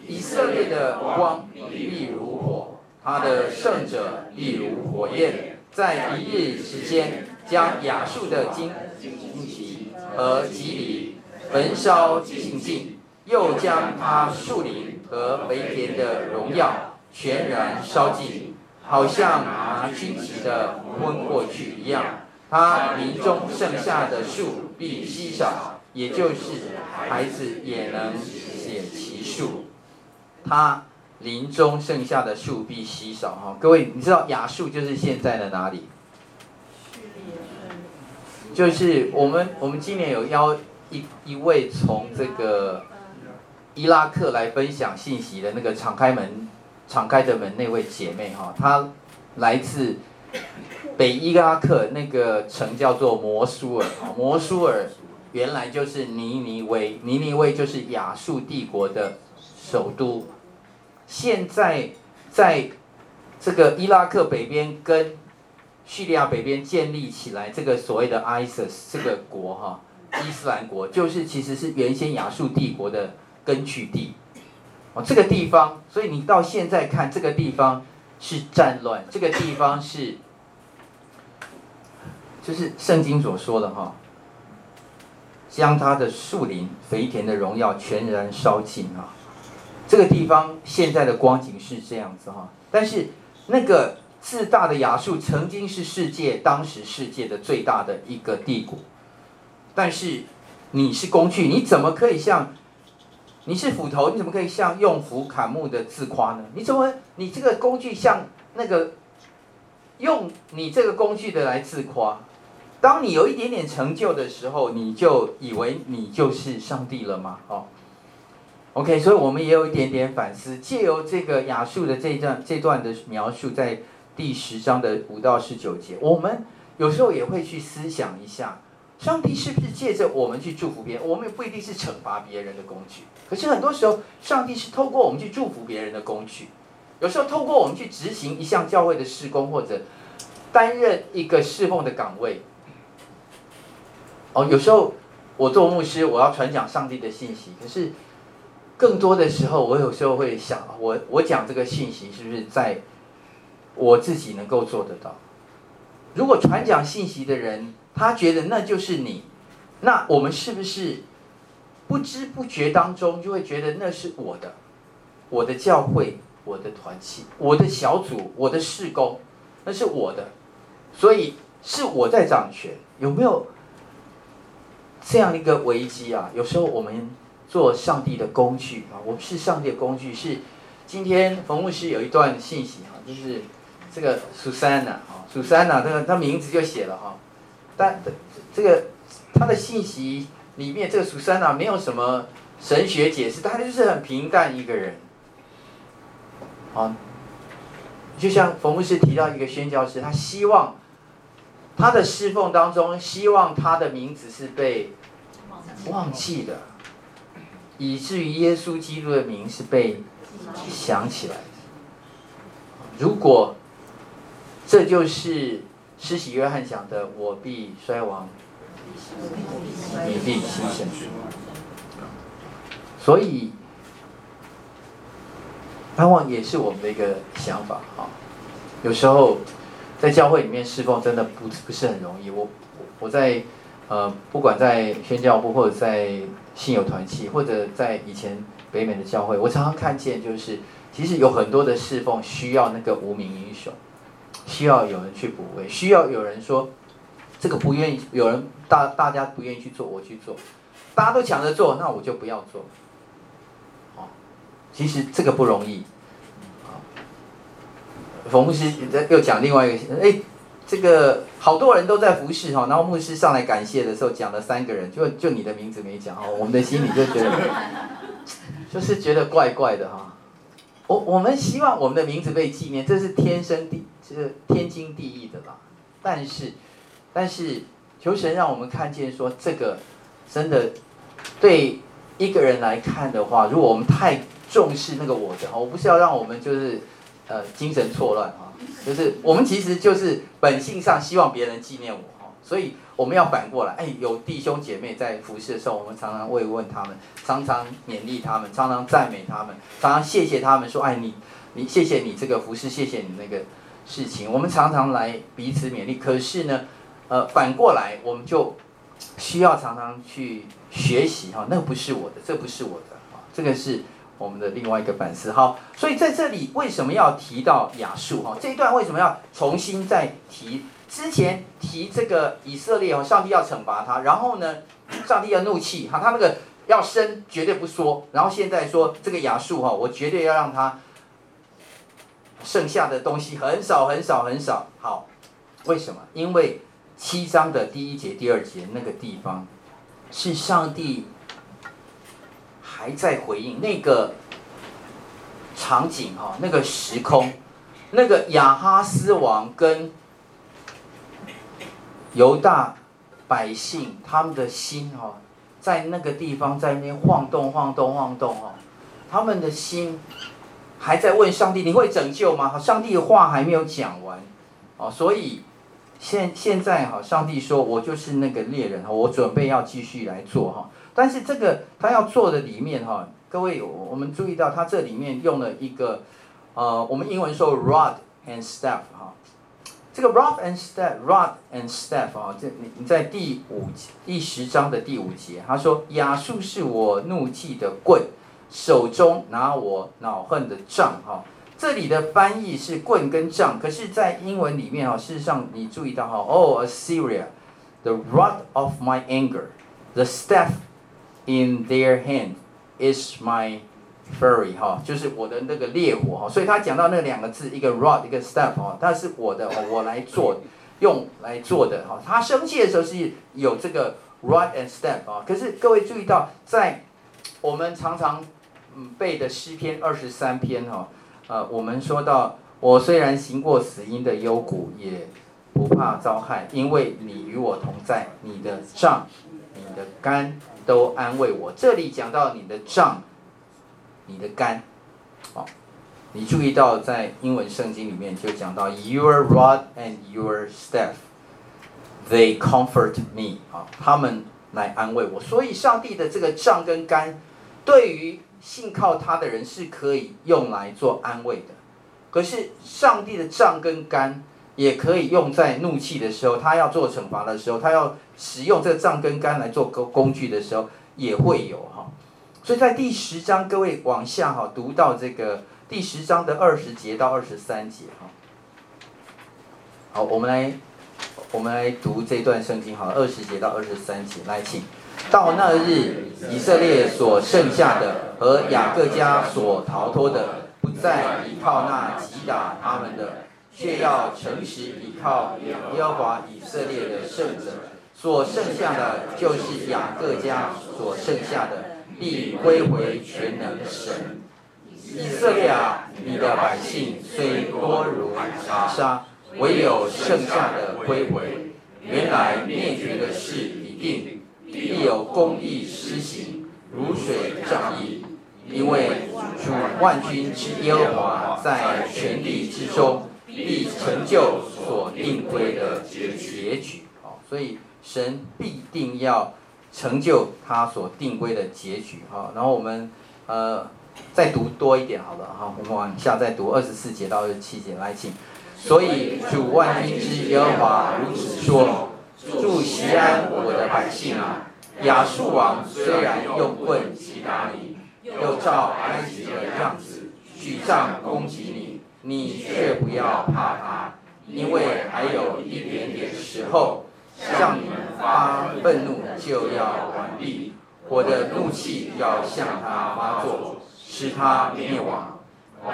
A: 以色列的光必如火，他的圣者必如火焰。在一日之间，将亚述的荆棘和蒺藜焚烧净尽，又将他树林和肥田的荣耀全然烧尽，好像拿荆棘的昏过去一样。他林中剩下的树必稀少，也就是孩子也能写其数。他林中剩下的树必稀少哈，各位，你知道亚述就是现在的哪里？就是我们我们今年有邀一一位从这个伊拉克来分享信息的那个敞开门敞开的门那位姐妹哈，她来自。北伊拉克那个城叫做摩苏尔，摩苏尔原来就是尼尼微，尼尼微就是亚述帝国的首都。现在在这个伊拉克北边跟叙利亚北边建立起来这个所谓的 ISIS 这个国哈，伊斯兰国就是其实是原先亚述帝国的根据地。哦，这个地方，所以你到现在看这个地方是战乱，这个地方是。就是圣经所说的哈，将他的树林、肥田的荣耀全然烧尽啊！这个地方现在的光景是这样子哈，但是那个自大的亚述曾经是世界当时世界的最大的一个帝国，但是你是工具，你怎么可以像你是斧头，你怎么可以像用斧砍木的自夸呢？你怎么你这个工具像那个用你这个工具的来自夸？当你有一点点成就的时候，你就以为你就是上帝了吗？哦，OK，所以我们也有一点点反思，借由这个亚述的这段这段的描述，在第十章的五到十九节，我们有时候也会去思想一下，上帝是不是借着我们去祝福别人？我们也不一定是惩罚别人的工具，可是很多时候，上帝是透过我们去祝福别人的工具，有时候透过我们去执行一项教会的事工或者。担任一个侍奉的岗位。哦，有时候我做牧师，我要传讲上帝的信息，可是更多的时候，我有时候会想，我我讲这个信息是不是在我自己能够做得到？如果传讲信息的人，他觉得那就是你，那我们是不是不知不觉当中就会觉得那是我的，我的教会，我的团契，我的小组，我的事工，那是我的，所以是我在掌权，有没有这样一个危机啊？有时候我们做上帝的工具啊，我们是上帝的工具。是今天冯牧师有一段信息哈，就是这个苏珊娜啊，苏珊娜这个他名字就写了哈，但这个他的信息里面这个苏珊娜没有什么神学解释，他就是很平淡一个人。啊，就像冯牧师提到一个宣教士，他希望他的侍奉当中，希望他的名字是被忘记的，以至于耶稣基督的名是被想起来。如果这就是施洗约翰讲的“我必衰亡，你必兴盛”，所以。盼望也是我们的一个想法哈，有时候在教会里面侍奉真的不不是很容易。我我在呃不管在宣教部或者在信友团契，或者在以前北美的教会，我常常看见就是其实有很多的侍奉需要那个无名英雄，需要有人去补位，需要有人说这个不愿意，有人大大家不愿意去做，我去做，大家都抢着做，那我就不要做。其实这个不容易，啊，冯牧师又讲另外一个，哎，这个好多人都在服侍哈，然后牧师上来感谢的时候讲了三个人，就就你的名字没讲哦，我们的心里就觉得，就是觉得怪怪的哈。我我们希望我们的名字被纪念，这是天生地，这是天经地义的啦。但是，但是求神让我们看见说，这个真的对一个人来看的话，如果我们太重视那个我的，我不是要让我们就是，呃，精神错乱哈，就是我们其实就是本性上希望别人纪念我哈，所以我们要反过来，哎，有弟兄姐妹在服侍的时候，我们常常慰问他们，常常勉励他们，常常赞美他们，常常谢谢他们，说，哎，你，你谢谢你这个服侍，谢谢你那个事情，我们常常来彼此勉励。可是呢，呃，反过来我们就需要常常去学习哈，那不是我的，这不是我的啊，这个是。我们的另外一个反思，好，所以在这里为什么要提到亚述？哈，这一段为什么要重新再提？之前提这个以色列哦，上帝要惩罚他，然后呢，上帝要怒气，哈，他那个要生绝对不说，然后现在说这个亚述哈，我绝对要让他剩下的东西很少很少很少。好，为什么？因为七章的第一节、第二节那个地方是上帝。还在回应那个场景哈，那个时空，那个亚哈斯王跟犹大百姓他们的心哈，在那个地方在那晃动晃动晃动哈，他们的心还在问上帝：你会拯救吗？上帝的话还没有讲完哦，所以现现在哈，上帝说我就是那个猎人哈，我准备要继续来做哈。但是这个他要做的里面哈，各位我们注意到他这里面用了一个，呃，我们英文说 rod and staff 哈，这个 rod and staff，rod and staff 啊，这你你在第五第十章的第五节，他说亚述是我怒气的棍，手中拿我恼恨的杖哈，这里的翻译是棍跟杖，可是，在英文里面哈，事实上你注意到哈，哦，Assyria，the rod of my anger，the staff。In their hand is my fury，哈，就是我的那个烈火哈，所以他讲到那两个字，一个 rod，一个 staff 哈，它是我的，我来做，用来做的哈。他生气的时候是有这个 rod and staff 啊，可是各位注意到，在我们常常嗯背的诗篇二十三篇哈，呃，我们说到我虽然行过死荫的幽谷，也不怕遭害，因为你与我同在，你的杖，你的竿。都安慰我。这里讲到你的杖，你的竿，哦，你注意到在英文圣经里面就讲到 Your rod and your staff, they comfort me 啊，他们来安慰我。所以上帝的这个杖跟竿，对于信靠他的人是可以用来做安慰的。可是上帝的杖跟竿也可以用在怒气的时候，他要做惩罚的时候，他要使用这个杖跟杆来做工工具的时候，也会有哈。所以在第十章，各位往下哈读到这个。第十章的二十节到二十三节，哈，好，我们来，我们来读这段圣经，好，二十节到二十三节，来，请。到那日，以色列所剩下的和雅各家所逃脱的，不再依靠那击打他们的，却要诚实依靠耶和华以色列的圣者。所剩下的，就是雅各家所剩下的，必归回全能神。以色列啊，你的百姓虽多如沙沙，唯有剩下的归回。原来灭绝的事已定，必有公义施行，如水涨溢。因为主万军之耶和华在全地之中，必成就所定规的结局。好，所以神必定要成就他所定规的结局。好，然后我们呃。再读多一点好了哈，我们往下再读二十四节到二十七节来，请。所以主万军之耶和华如此说：住锡安我的百姓啊，亚述王虽然用棍击打你，又照埃及的样子举杖攻击你，你却不要怕他，因为还有一点点时候，向你发愤怒就要完毕，我的怒气要向他发作。使他灭亡，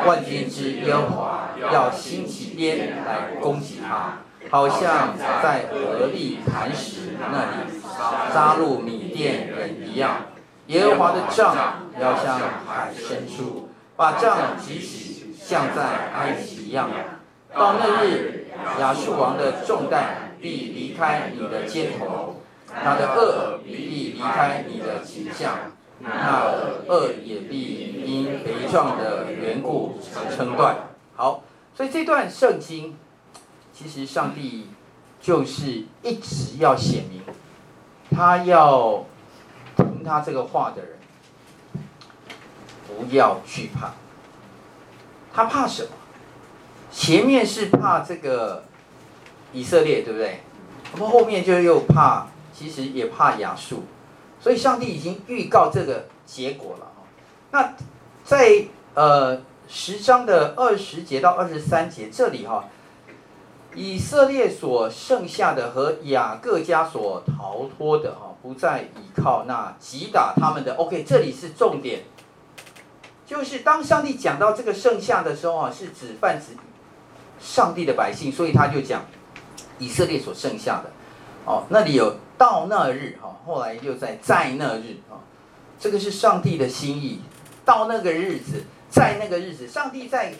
A: 万军之耶和华要兴起鞭来攻击他，好像在俄利磐石那里扎入米甸人一样。耶和华的杖要向海伸出，把杖举起，像在埃及一样。到那日，亚述王的重担必离开你的肩头，他的轭必离开你的颈项。那轭也必因肥壮的缘故撑断。好，所以这段圣经，其实上帝就是一直要显明，他要听他这个话的人，不要惧怕。他怕什么？前面是怕这个以色列，对不对？那么后面就又怕，其实也怕亚述。所以上帝已经预告这个结果了。那在呃十章的二十节到二十三节这里哈，以色列所剩下的和雅各家所逃脱的哈，不再依靠那击打他们的。OK，这里是重点，就是当上帝讲到这个剩下的时候啊，是指泛指上帝的百姓，所以他就讲以色列所剩下的。哦，那里有到那日哈。后来又在在那日啊，这个是上帝的心意。到那个日子，在那个日子，上帝在，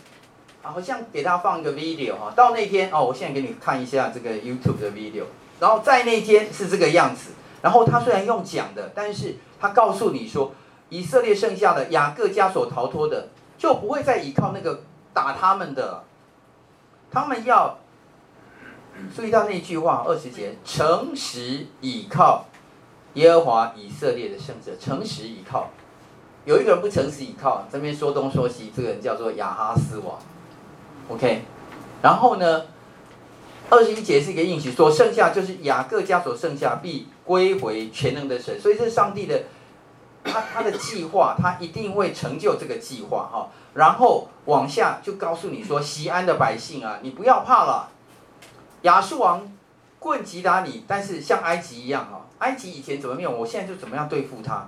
A: 好像给他放一个 video 哈。到那天哦，我现在给你看一下这个 YouTube 的 video。然后在那天是这个样子。然后他虽然用讲的，但是他告诉你说，以色列剩下的雅各家所逃脱的，就不会再依靠那个打他们的，他们要注意到那句话二十节，诚实倚靠。耶和华以色列的圣者，诚实倚靠。有一个人不诚实倚靠，这边说东说西，这个人叫做亚哈斯王。OK，然后呢，二十一节是一个应许，所剩下就是雅各家所剩下，必归回全能的神。所以这是上帝的，他他的计划，他一定会成就这个计划哈。然后往下就告诉你说，西安的百姓啊，你不要怕了，亚述王棍击打你，但是像埃及一样哈。埃及以前怎么灭亡，我现在就怎么样对付他。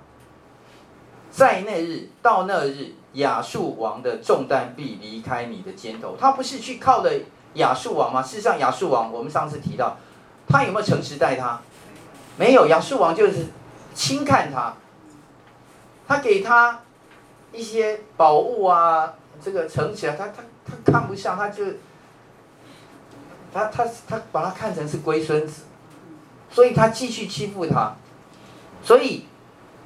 A: 在那日，到那日，亚述王的重担必离开你的肩头。他不是去靠的亚述王吗？事实上，亚述王我们上次提到，他有没有诚实待他？没有，亚述王就是轻看他，他给他一些宝物啊，这个城墙，他他他看不上，他就他他他把他看成是龟孙子。所以他继续欺负他，所以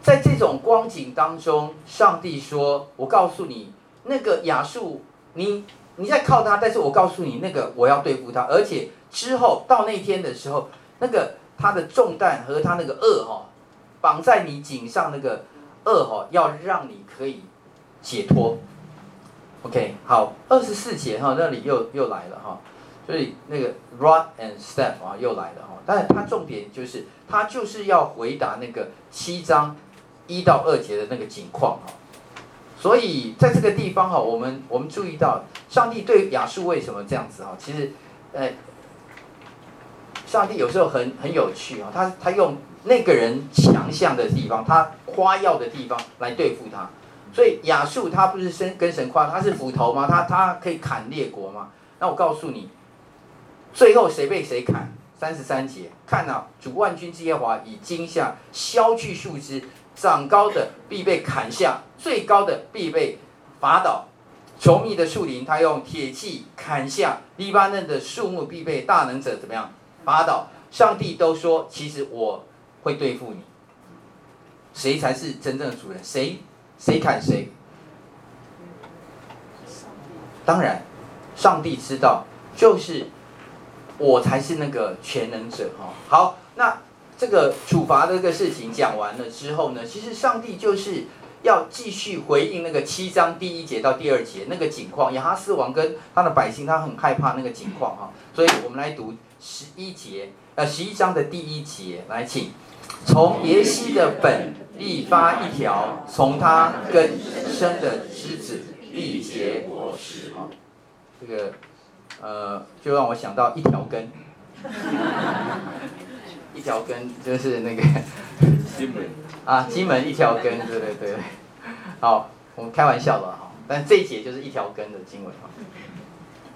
A: 在这种光景当中，上帝说：“我告诉你，那个亚述你你在靠他，但是我告诉你，那个我要对付他，而且之后到那天的时候，那个他的重担和他那个恶哈，绑在你颈上那个轭哈，要让你可以解脱。OK，好，二十四节哈，那里又又来了哈，所以那个 rod and staff 啊又来了哈，但是它重点就是，他就是要回答那个七章一到二节的那个景况哈。所以在这个地方哈，我们我们注意到上帝对亚述为什么这样子哈？其实，呃，上帝有时候很很有趣啊，他他用那个人强项的地方，他夸耀的地方来对付他。所以亚述他不是神跟神夸，他是斧头吗？他他可以砍列国吗？那我告诉你，最后谁被谁砍？三十三节，看啊，主万军之耶和华以惊吓削去树枝。长高的必被砍下，最高的必被伐倒。稠密的树林，他用铁器砍下；黎巴嫩的树木必被大能者怎么样伐倒？上帝都说，其实我会对付你。谁才是真正的主人？谁谁砍谁？当然，上帝知道，就是我才是那个全能者哈。好，那。这个处罚的这个事情讲完了之后呢，其实上帝就是要继续回应那个七章第一节到第二节那个景况，亚哈斯王跟他的百姓，他很害怕那个景况哈，所以我们来读十一节，呃，十一章的第一节，来请，从耶西的本立发一条，从他根生的枝子立结果实啊，这个呃，就让我想到一条根。一条根就是那个金门啊，金门一条根，对对对，好，我们开玩笑了哈，但这一节就是一条根的经文哈。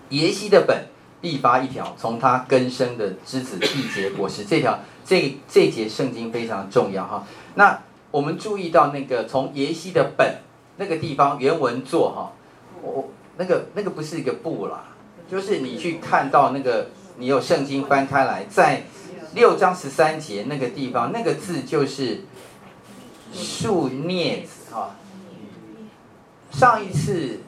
A: 耶西的本必发一条，从他根生的枝子必结果实。这条这这节圣经非常重要哈。那我们注意到那个从耶西的本那个地方原文作哈，我那个那个不是一个布啦，就是你去看到那个你有圣经翻开来在。六章十三节那个地方，那个字就是树镊子哈。上一次，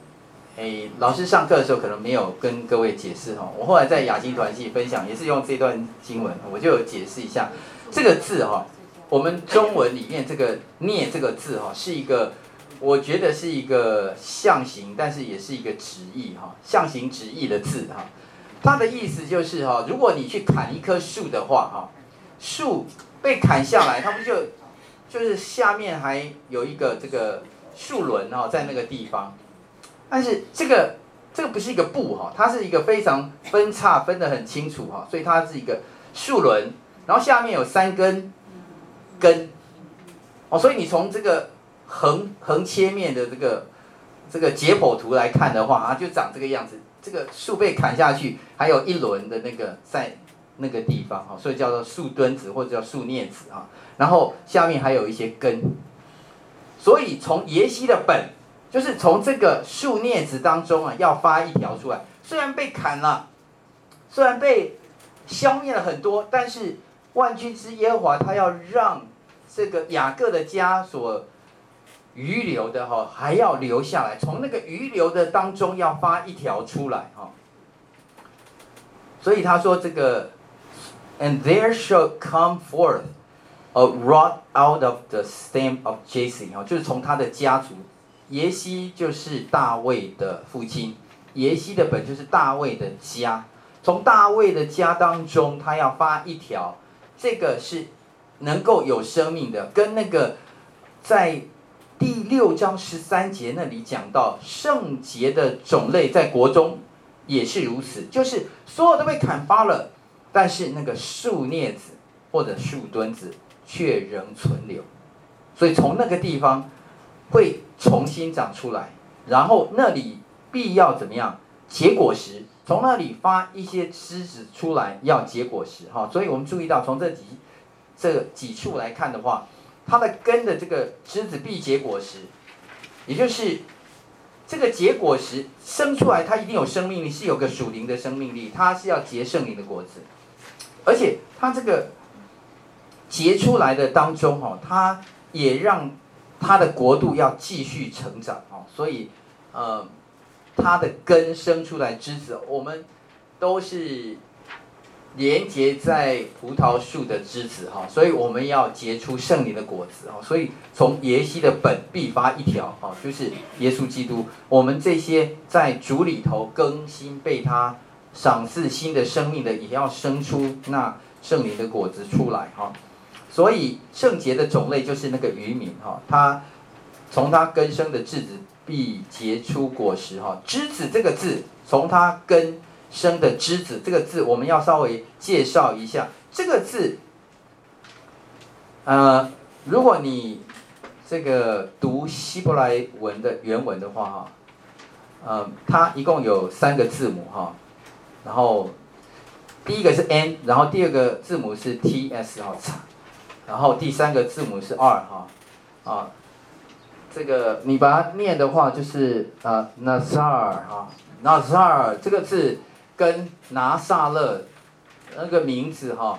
A: 诶，老师上课的时候可能没有跟各位解释哈。我后来在亚经团系分享，也是用这段经文，我就有解释一下这个字哈。我们中文里面这个镊这个字哈，是一个，我觉得是一个象形，但是也是一个直译哈，象形直译的字哈。它的意思就是哈，如果你去砍一棵树的话哈，树被砍下来，它不就就是下面还有一个这个树轮哈，在那个地方，但是这个这个不是一个布哈，它是一个非常分叉分得很清楚哈，所以它是一个树轮，然后下面有三根根，哦，所以你从这个横横切面的这个这个解剖图来看的话啊，就长这个样子。这个树被砍下去，还有一轮的那个在那个地方哈，所以叫做树墩子或者叫树镊子啊。然后下面还有一些根，所以从耶西的本，就是从这个树镊子当中啊，要发一条出来。虽然被砍了，虽然被消灭了很多，但是万军之耶和华他要让这个雅各的家所。余留的哈还要留下来，从那个余留的当中要发一条出来哈。所以他说这个，And there shall come forth a rod out of the stem of Jesse 哈，就是从他的家族，耶西就是大卫的父亲，耶西的本就是大卫的家，从大卫的家当中他要发一条，这个是能够有生命的，跟那个在。第六章十三节那里讲到圣洁的种类在国中也是如此，就是所有都被砍伐了，但是那个树镊子或者树墩子却仍存留，所以从那个地方会重新长出来，然后那里必要怎么样结果实，从那里发一些枝子出来要结果实哈，所以我们注意到从这几这几处来看的话。它的根的这个枝子必结果实，也就是这个结果实生出来，它一定有生命力，是有个属灵的生命力，它是要结圣灵的果子，而且它这个结出来的当中哈，它也让它的国度要继续成长啊，所以呃，它的根生出来枝子，我们都是连接在葡萄树的枝子哈，所以我们要结出圣灵的果子哈。所以从耶西的本必发一条哈，就是耶稣基督。我们这些在主里头更新、被他赏赐新的生命的，也要生出那圣灵的果子出来哈。所以圣洁的种类就是那个余民哈，它从它根生的枝子。必结出果实哈，枝子这个字，从它根生的枝子这个字，我们要稍微介绍一下这个字。呃，如果你这个读希伯来文的原文的话哈，呃，它一共有三个字母哈，然后第一个是 n，然后第二个字母是 t s 哈，然后第三个字母是 r 哈，啊。这个你把它念的话，就是啊，Nazar 啊，Nazar 这个字跟拿撒勒那个名字哈，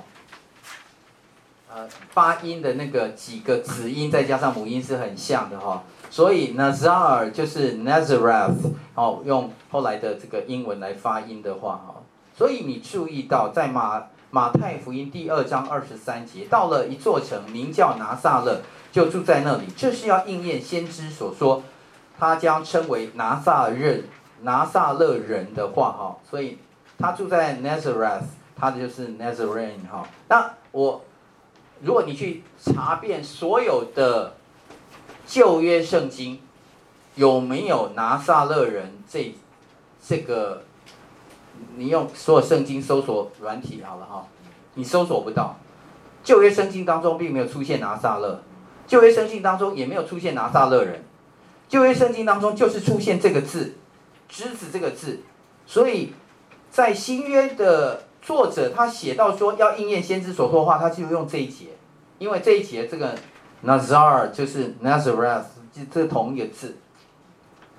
A: 呃，发音的那个几个子音再加上母音是很像的哈，所以 Nazar 就是 Nazareth，哦，用后来的这个英文来发音的话哈，所以你注意到在马马太福音第二章二十三节，到了一座城名叫拿撒勒。就住在那里，这是要应验先知所说，他将称为拿撒勒拿撒勒人的话哈，所以他住在 Nazareth，他就是 Nazarene 哈。那我，如果你去查遍所有的旧约圣经，有没有拿撒勒人这这个？你用所有圣经搜索软体好了哈，你搜索不到，旧约圣经当中并没有出现拿撒勒。旧约圣经当中也没有出现拿撒勒人，旧约圣经当中就是出现这个字“枝子”这个字，所以在新约的作者他写到说要应验先知所说的话，他就用这一节，因为这一节这个 Nazar 就是 Nazareth，这是同一个字，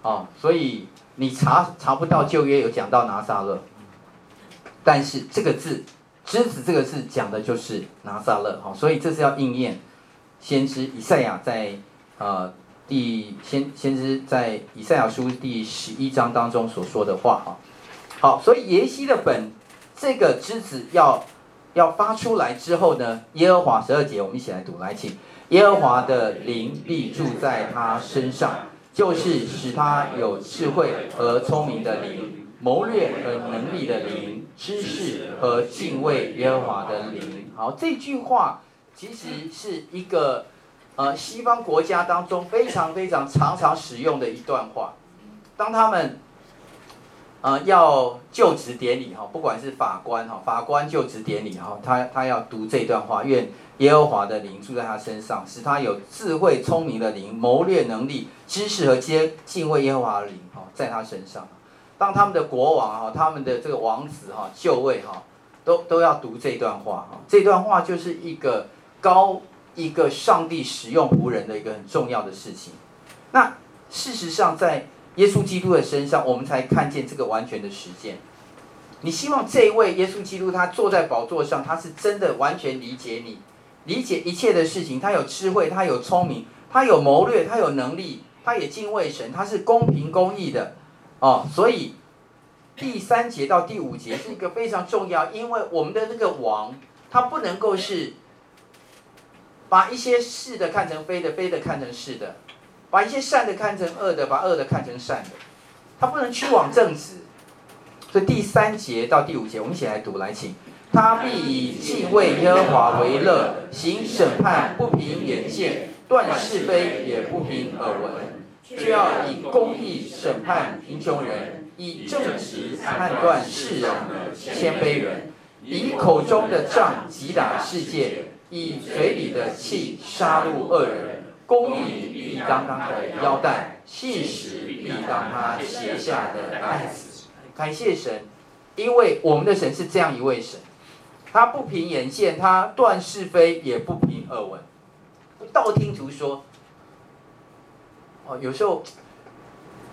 A: 啊，所以你查查不到旧约有讲到拿撒勒，但是这个字“之子”这个字讲的就是拿撒勒，哈，所以这是要应验。先知以赛亚在，呃，第先先知在以赛亚书第十一章当中所说的话。哈，好，所以耶西的本这个之子要要发出来之后呢，耶和华十二节我们一起来读来，请。耶和华的灵必住在他身上，就是使他有智慧和聪明的灵，谋略和能力的灵，知识和敬畏耶和华的灵。好，这句话。其实是一个，呃，西方国家当中非常非常常常使用的一段话。当他们，呃，要就职典礼哈，不管是法官哈，法官就职典礼哈，他他要读这段话，愿耶和华的灵住在他身上，使他有智慧聪明的灵，谋略能力，知识和接敬畏耶和华的灵哈，在他身上。当他们的国王哈，他们的这个王子哈就位哈，都都要读这段话哈，这段话就是一个。高一个上帝使用仆人的一个很重要的事情，那事实上在耶稣基督的身上，我们才看见这个完全的实践。你希望这一位耶稣基督他坐在宝座上，他是真的完全理解你，理解一切的事情，他有智慧，他有聪明，他有谋略，他有能力，他也敬畏神，他是公平公义的哦。所以第三节到第五节是一个非常重要，因为我们的那个王，他不能够是。把一些是的看成非的，非的看成是的，把一些善的看成恶的，把恶的看成善的，他不能屈枉正直。所以第三节到第五节，我们一起来读，来请。他必以敬畏耶和华为乐，行审判不凭眼见，断是非也不凭耳闻，却要以公义审判贫穷人，以正直判断世人的谦卑人，以口中的杖击打世界。以嘴里的气杀戮恶人，公义必当他的腰带，信实必当他卸下的带子。感谢神，因为我们的神是这样一位神，他不凭眼见，他断是非也不凭耳闻。道听途说，哦，有时候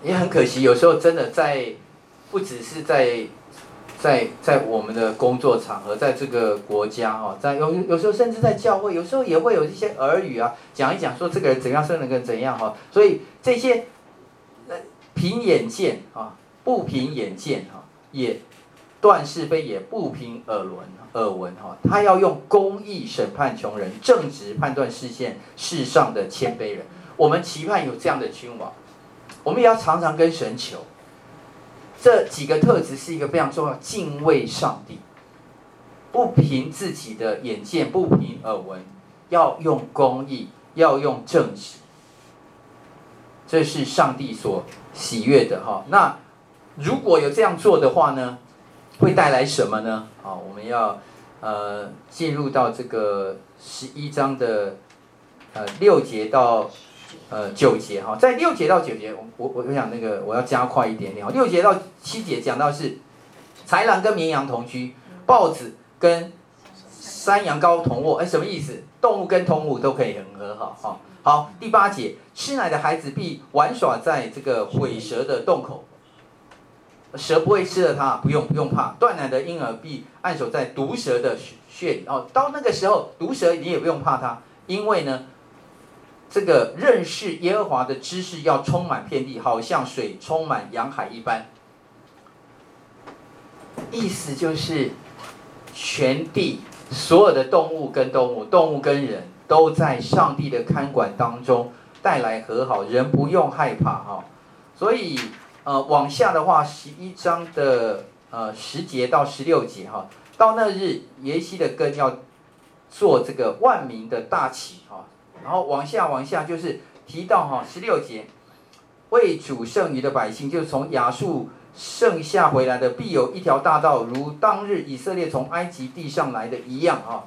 A: 也很可惜，有时候真的在，不只是在。在在我们的工作场合，在这个国家哈，在有有时候甚至在教会，有时候也会有一些耳语啊，讲一讲说这个人怎样，这个人怎样哈，所以这些，呃，凭眼见啊，不凭眼见哈，也断是非也不凭耳闻耳闻哈，他要用公义审判穷人，正直判断世现世上的谦卑人。我们期盼有这样的君王，我们也要常常跟神求。这几个特质是一个非常重要，敬畏上帝，不凭自己的眼见，不凭耳闻，要用公义，要用正直，这是上帝所喜悦的哈。那如果有这样做的话呢，会带来什么呢？好，我们要呃进入到这个十一章的呃六节到。呃，九节哈，在六节到九节，我我我想那个我要加快一点点哈。六节到七节讲到是豺狼跟绵羊同居，豹子跟山羊羔同卧，哎，什么意思？动物跟动物都可以很和好哈。好，第八节，吃奶的孩子必玩耍在这个毁蛇的洞口，蛇不会吃了它，不用不用怕。断奶的婴儿必按守在毒蛇的穴里哦，到那个时候，毒蛇你也不用怕它，因为呢。这个认识耶和华的知识要充满遍地，好像水充满洋海一般。意思就是，全地所有的动物跟动物、动物跟人都在上帝的看管当中带来和好，人不用害怕哈。所以呃，往下的话，十一章的呃十节到十六节哈，到那日耶西的根要做这个万民的大旗。然后往下往下就是提到哈十六节，为主剩余的百姓，就是从亚述剩下回来的，必有一条大道，如当日以色列从埃及地上来的一样哈。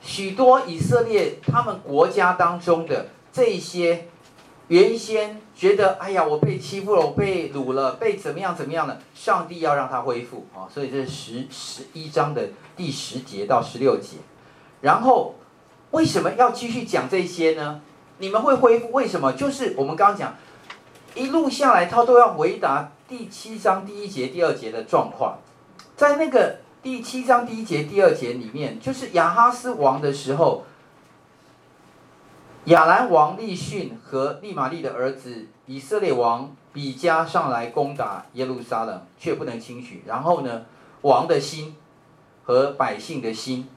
A: 许多以色列他们国家当中的这些原先觉得哎呀我被欺负了，我被掳了，被怎么样怎么样了，上帝要让他恢复啊，所以这是十十一章的第十节到十六节，然后。为什么要继续讲这些呢？你们会恢复？为什么？就是我们刚刚讲，一路下来，他都要回答第七章第一节、第二节的状况。在那个第七章第一节、第二节里面，就是亚哈斯王的时候，亚兰王利逊和利玛利的儿子以色列王比加上来攻打耶路撒冷，却不能轻取。然后呢，王的心和百姓的心。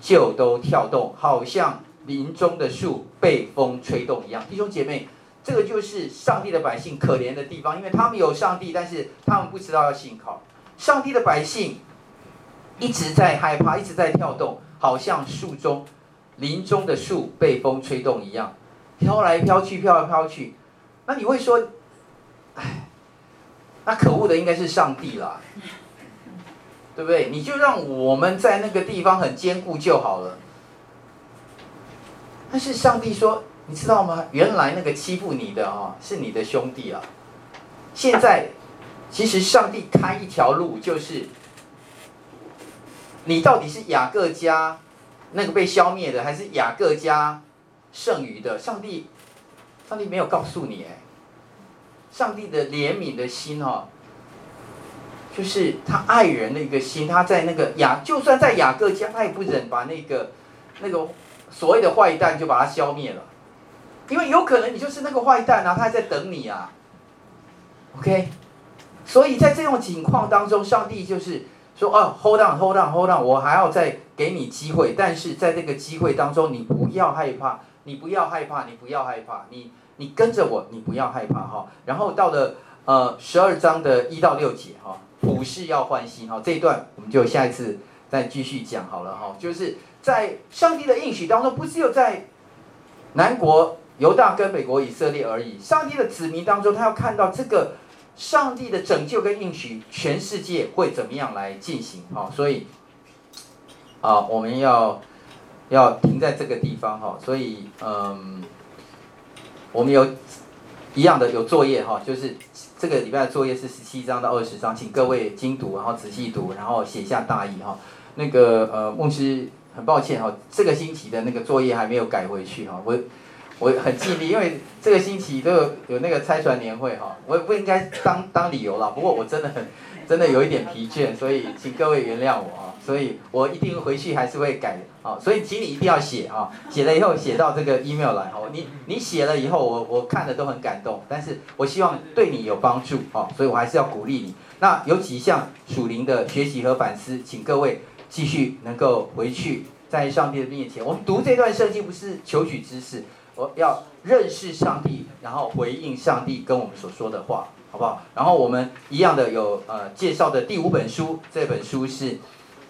A: 就都跳动，好像林中的树被风吹动一样。弟兄姐妹，这个就是上帝的百姓可怜的地方，因为他们有上帝，但是他们不知道要信靠。上帝的百姓一直在害怕，一直在跳动，好像树中林中的树被风吹动一样，飘来飘去，飘来飘去。那你会说，哎，那可恶的应该是上帝啦。对不对？你就让我们在那个地方很坚固就好了。但是上帝说，你知道吗？原来那个欺负你的啊，是你的兄弟啊。现在，其实上帝开一条路，就是你到底是雅各家那个被消灭的，还是雅各家剩余的？上帝，上帝没有告诉你哎。上帝的怜悯的心哦。就是他爱人的一个心，他在那个雅，就算在雅各家，他也不忍把那个那个所谓的坏蛋就把他消灭了，因为有可能你就是那个坏蛋啊，他还在等你啊。OK，所以在这种情况当中，上帝就是说，哦，Hold on，Hold on，Hold on，我还要再给你机会，但是在这个机会当中，你不要害怕，你不要害怕，你不要害怕，你你跟着我，你不要害怕哈。然后到了呃十二章的一到六节哈。普世要欢心哈，这一段我们就下一次再继续讲好了哈。就是在上帝的应许当中，不只有在南国犹大跟北国以色列而已。上帝的子民当中，他要看到这个上帝的拯救跟应许，全世界会怎么样来进行哈。所以啊，我们要要停在这个地方哈。所以嗯，我们有一样的有作业哈，就是。这个礼拜的作业是十七章到二十章，请各位精读，然后仔细读，然后写下大意哈。那个呃，牧师很抱歉哈，这个星期的那个作业还没有改回去哈。我我很尽力，因为这个星期都有有那个拆船年会哈，我也不应该当当理由了。不过我真的很真的有一点疲倦，所以请各位原谅我啊。所以我一定回去还是会改啊。所以请你一定要写啊，写了以后写到这个 email 来哦。你你写了以后，我我看了都很感动，但是我希望对你有帮助啊，所以我还是要鼓励你。那有几项属灵的学习和反思，请各位继续能够回去在上帝的面前。我们读这段圣经不是求取知识。我要认识上帝，然后回应上帝跟我们所说的话，好不好？然后我们一样的有呃介绍的第五本书，这本书是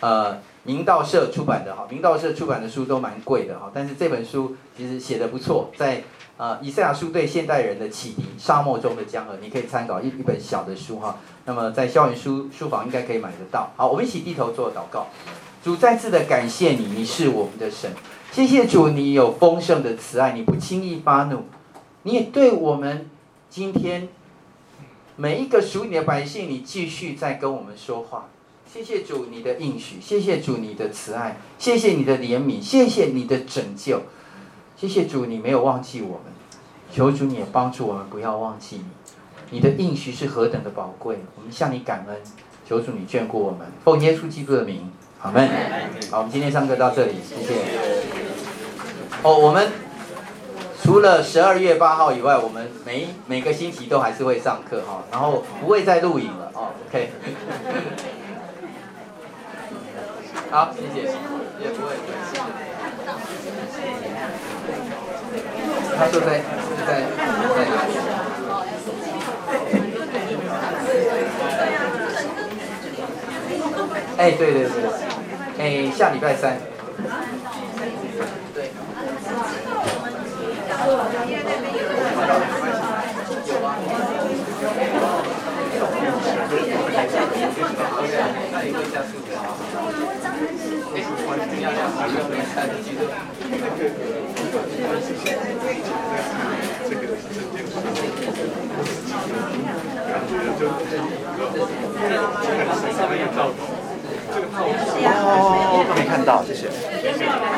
A: 呃明道社出版的哈，明道社出版的书都蛮贵的哈，但是这本书其实写得不错，在呃以赛亚书对现代人的启迪，沙漠中的江河，你可以参考一一本小的书哈。那么在校园书书房应该可以买得到。好，我们一起低头做祷告，主再次的感谢你，你是我们的神。谢谢主，你有丰盛的慈爱，你不轻易发怒，你也对我们今天每一个属你的百姓，你继续在跟我们说话。谢谢主，你的应许，谢谢主，你的慈爱，谢谢你的怜悯，谢谢你的拯救，谢谢主，你没有忘记我们。求主你也帮助我们，不要忘记你。你的应许是何等的宝贵，我们向你感恩。求主你眷顾我们，奉耶稣基督的名，阿门。好，我们今天上课到这里，谢谢。哦，我们除了十二月八号以外，我们每每个星期都还是会上课哈，然后不会再录影了哦。OK，好，谢谢，也不会。他说在在在哪里？哎，对对对，哎，下礼拜三。
B: 对哦，没看到，谢谢。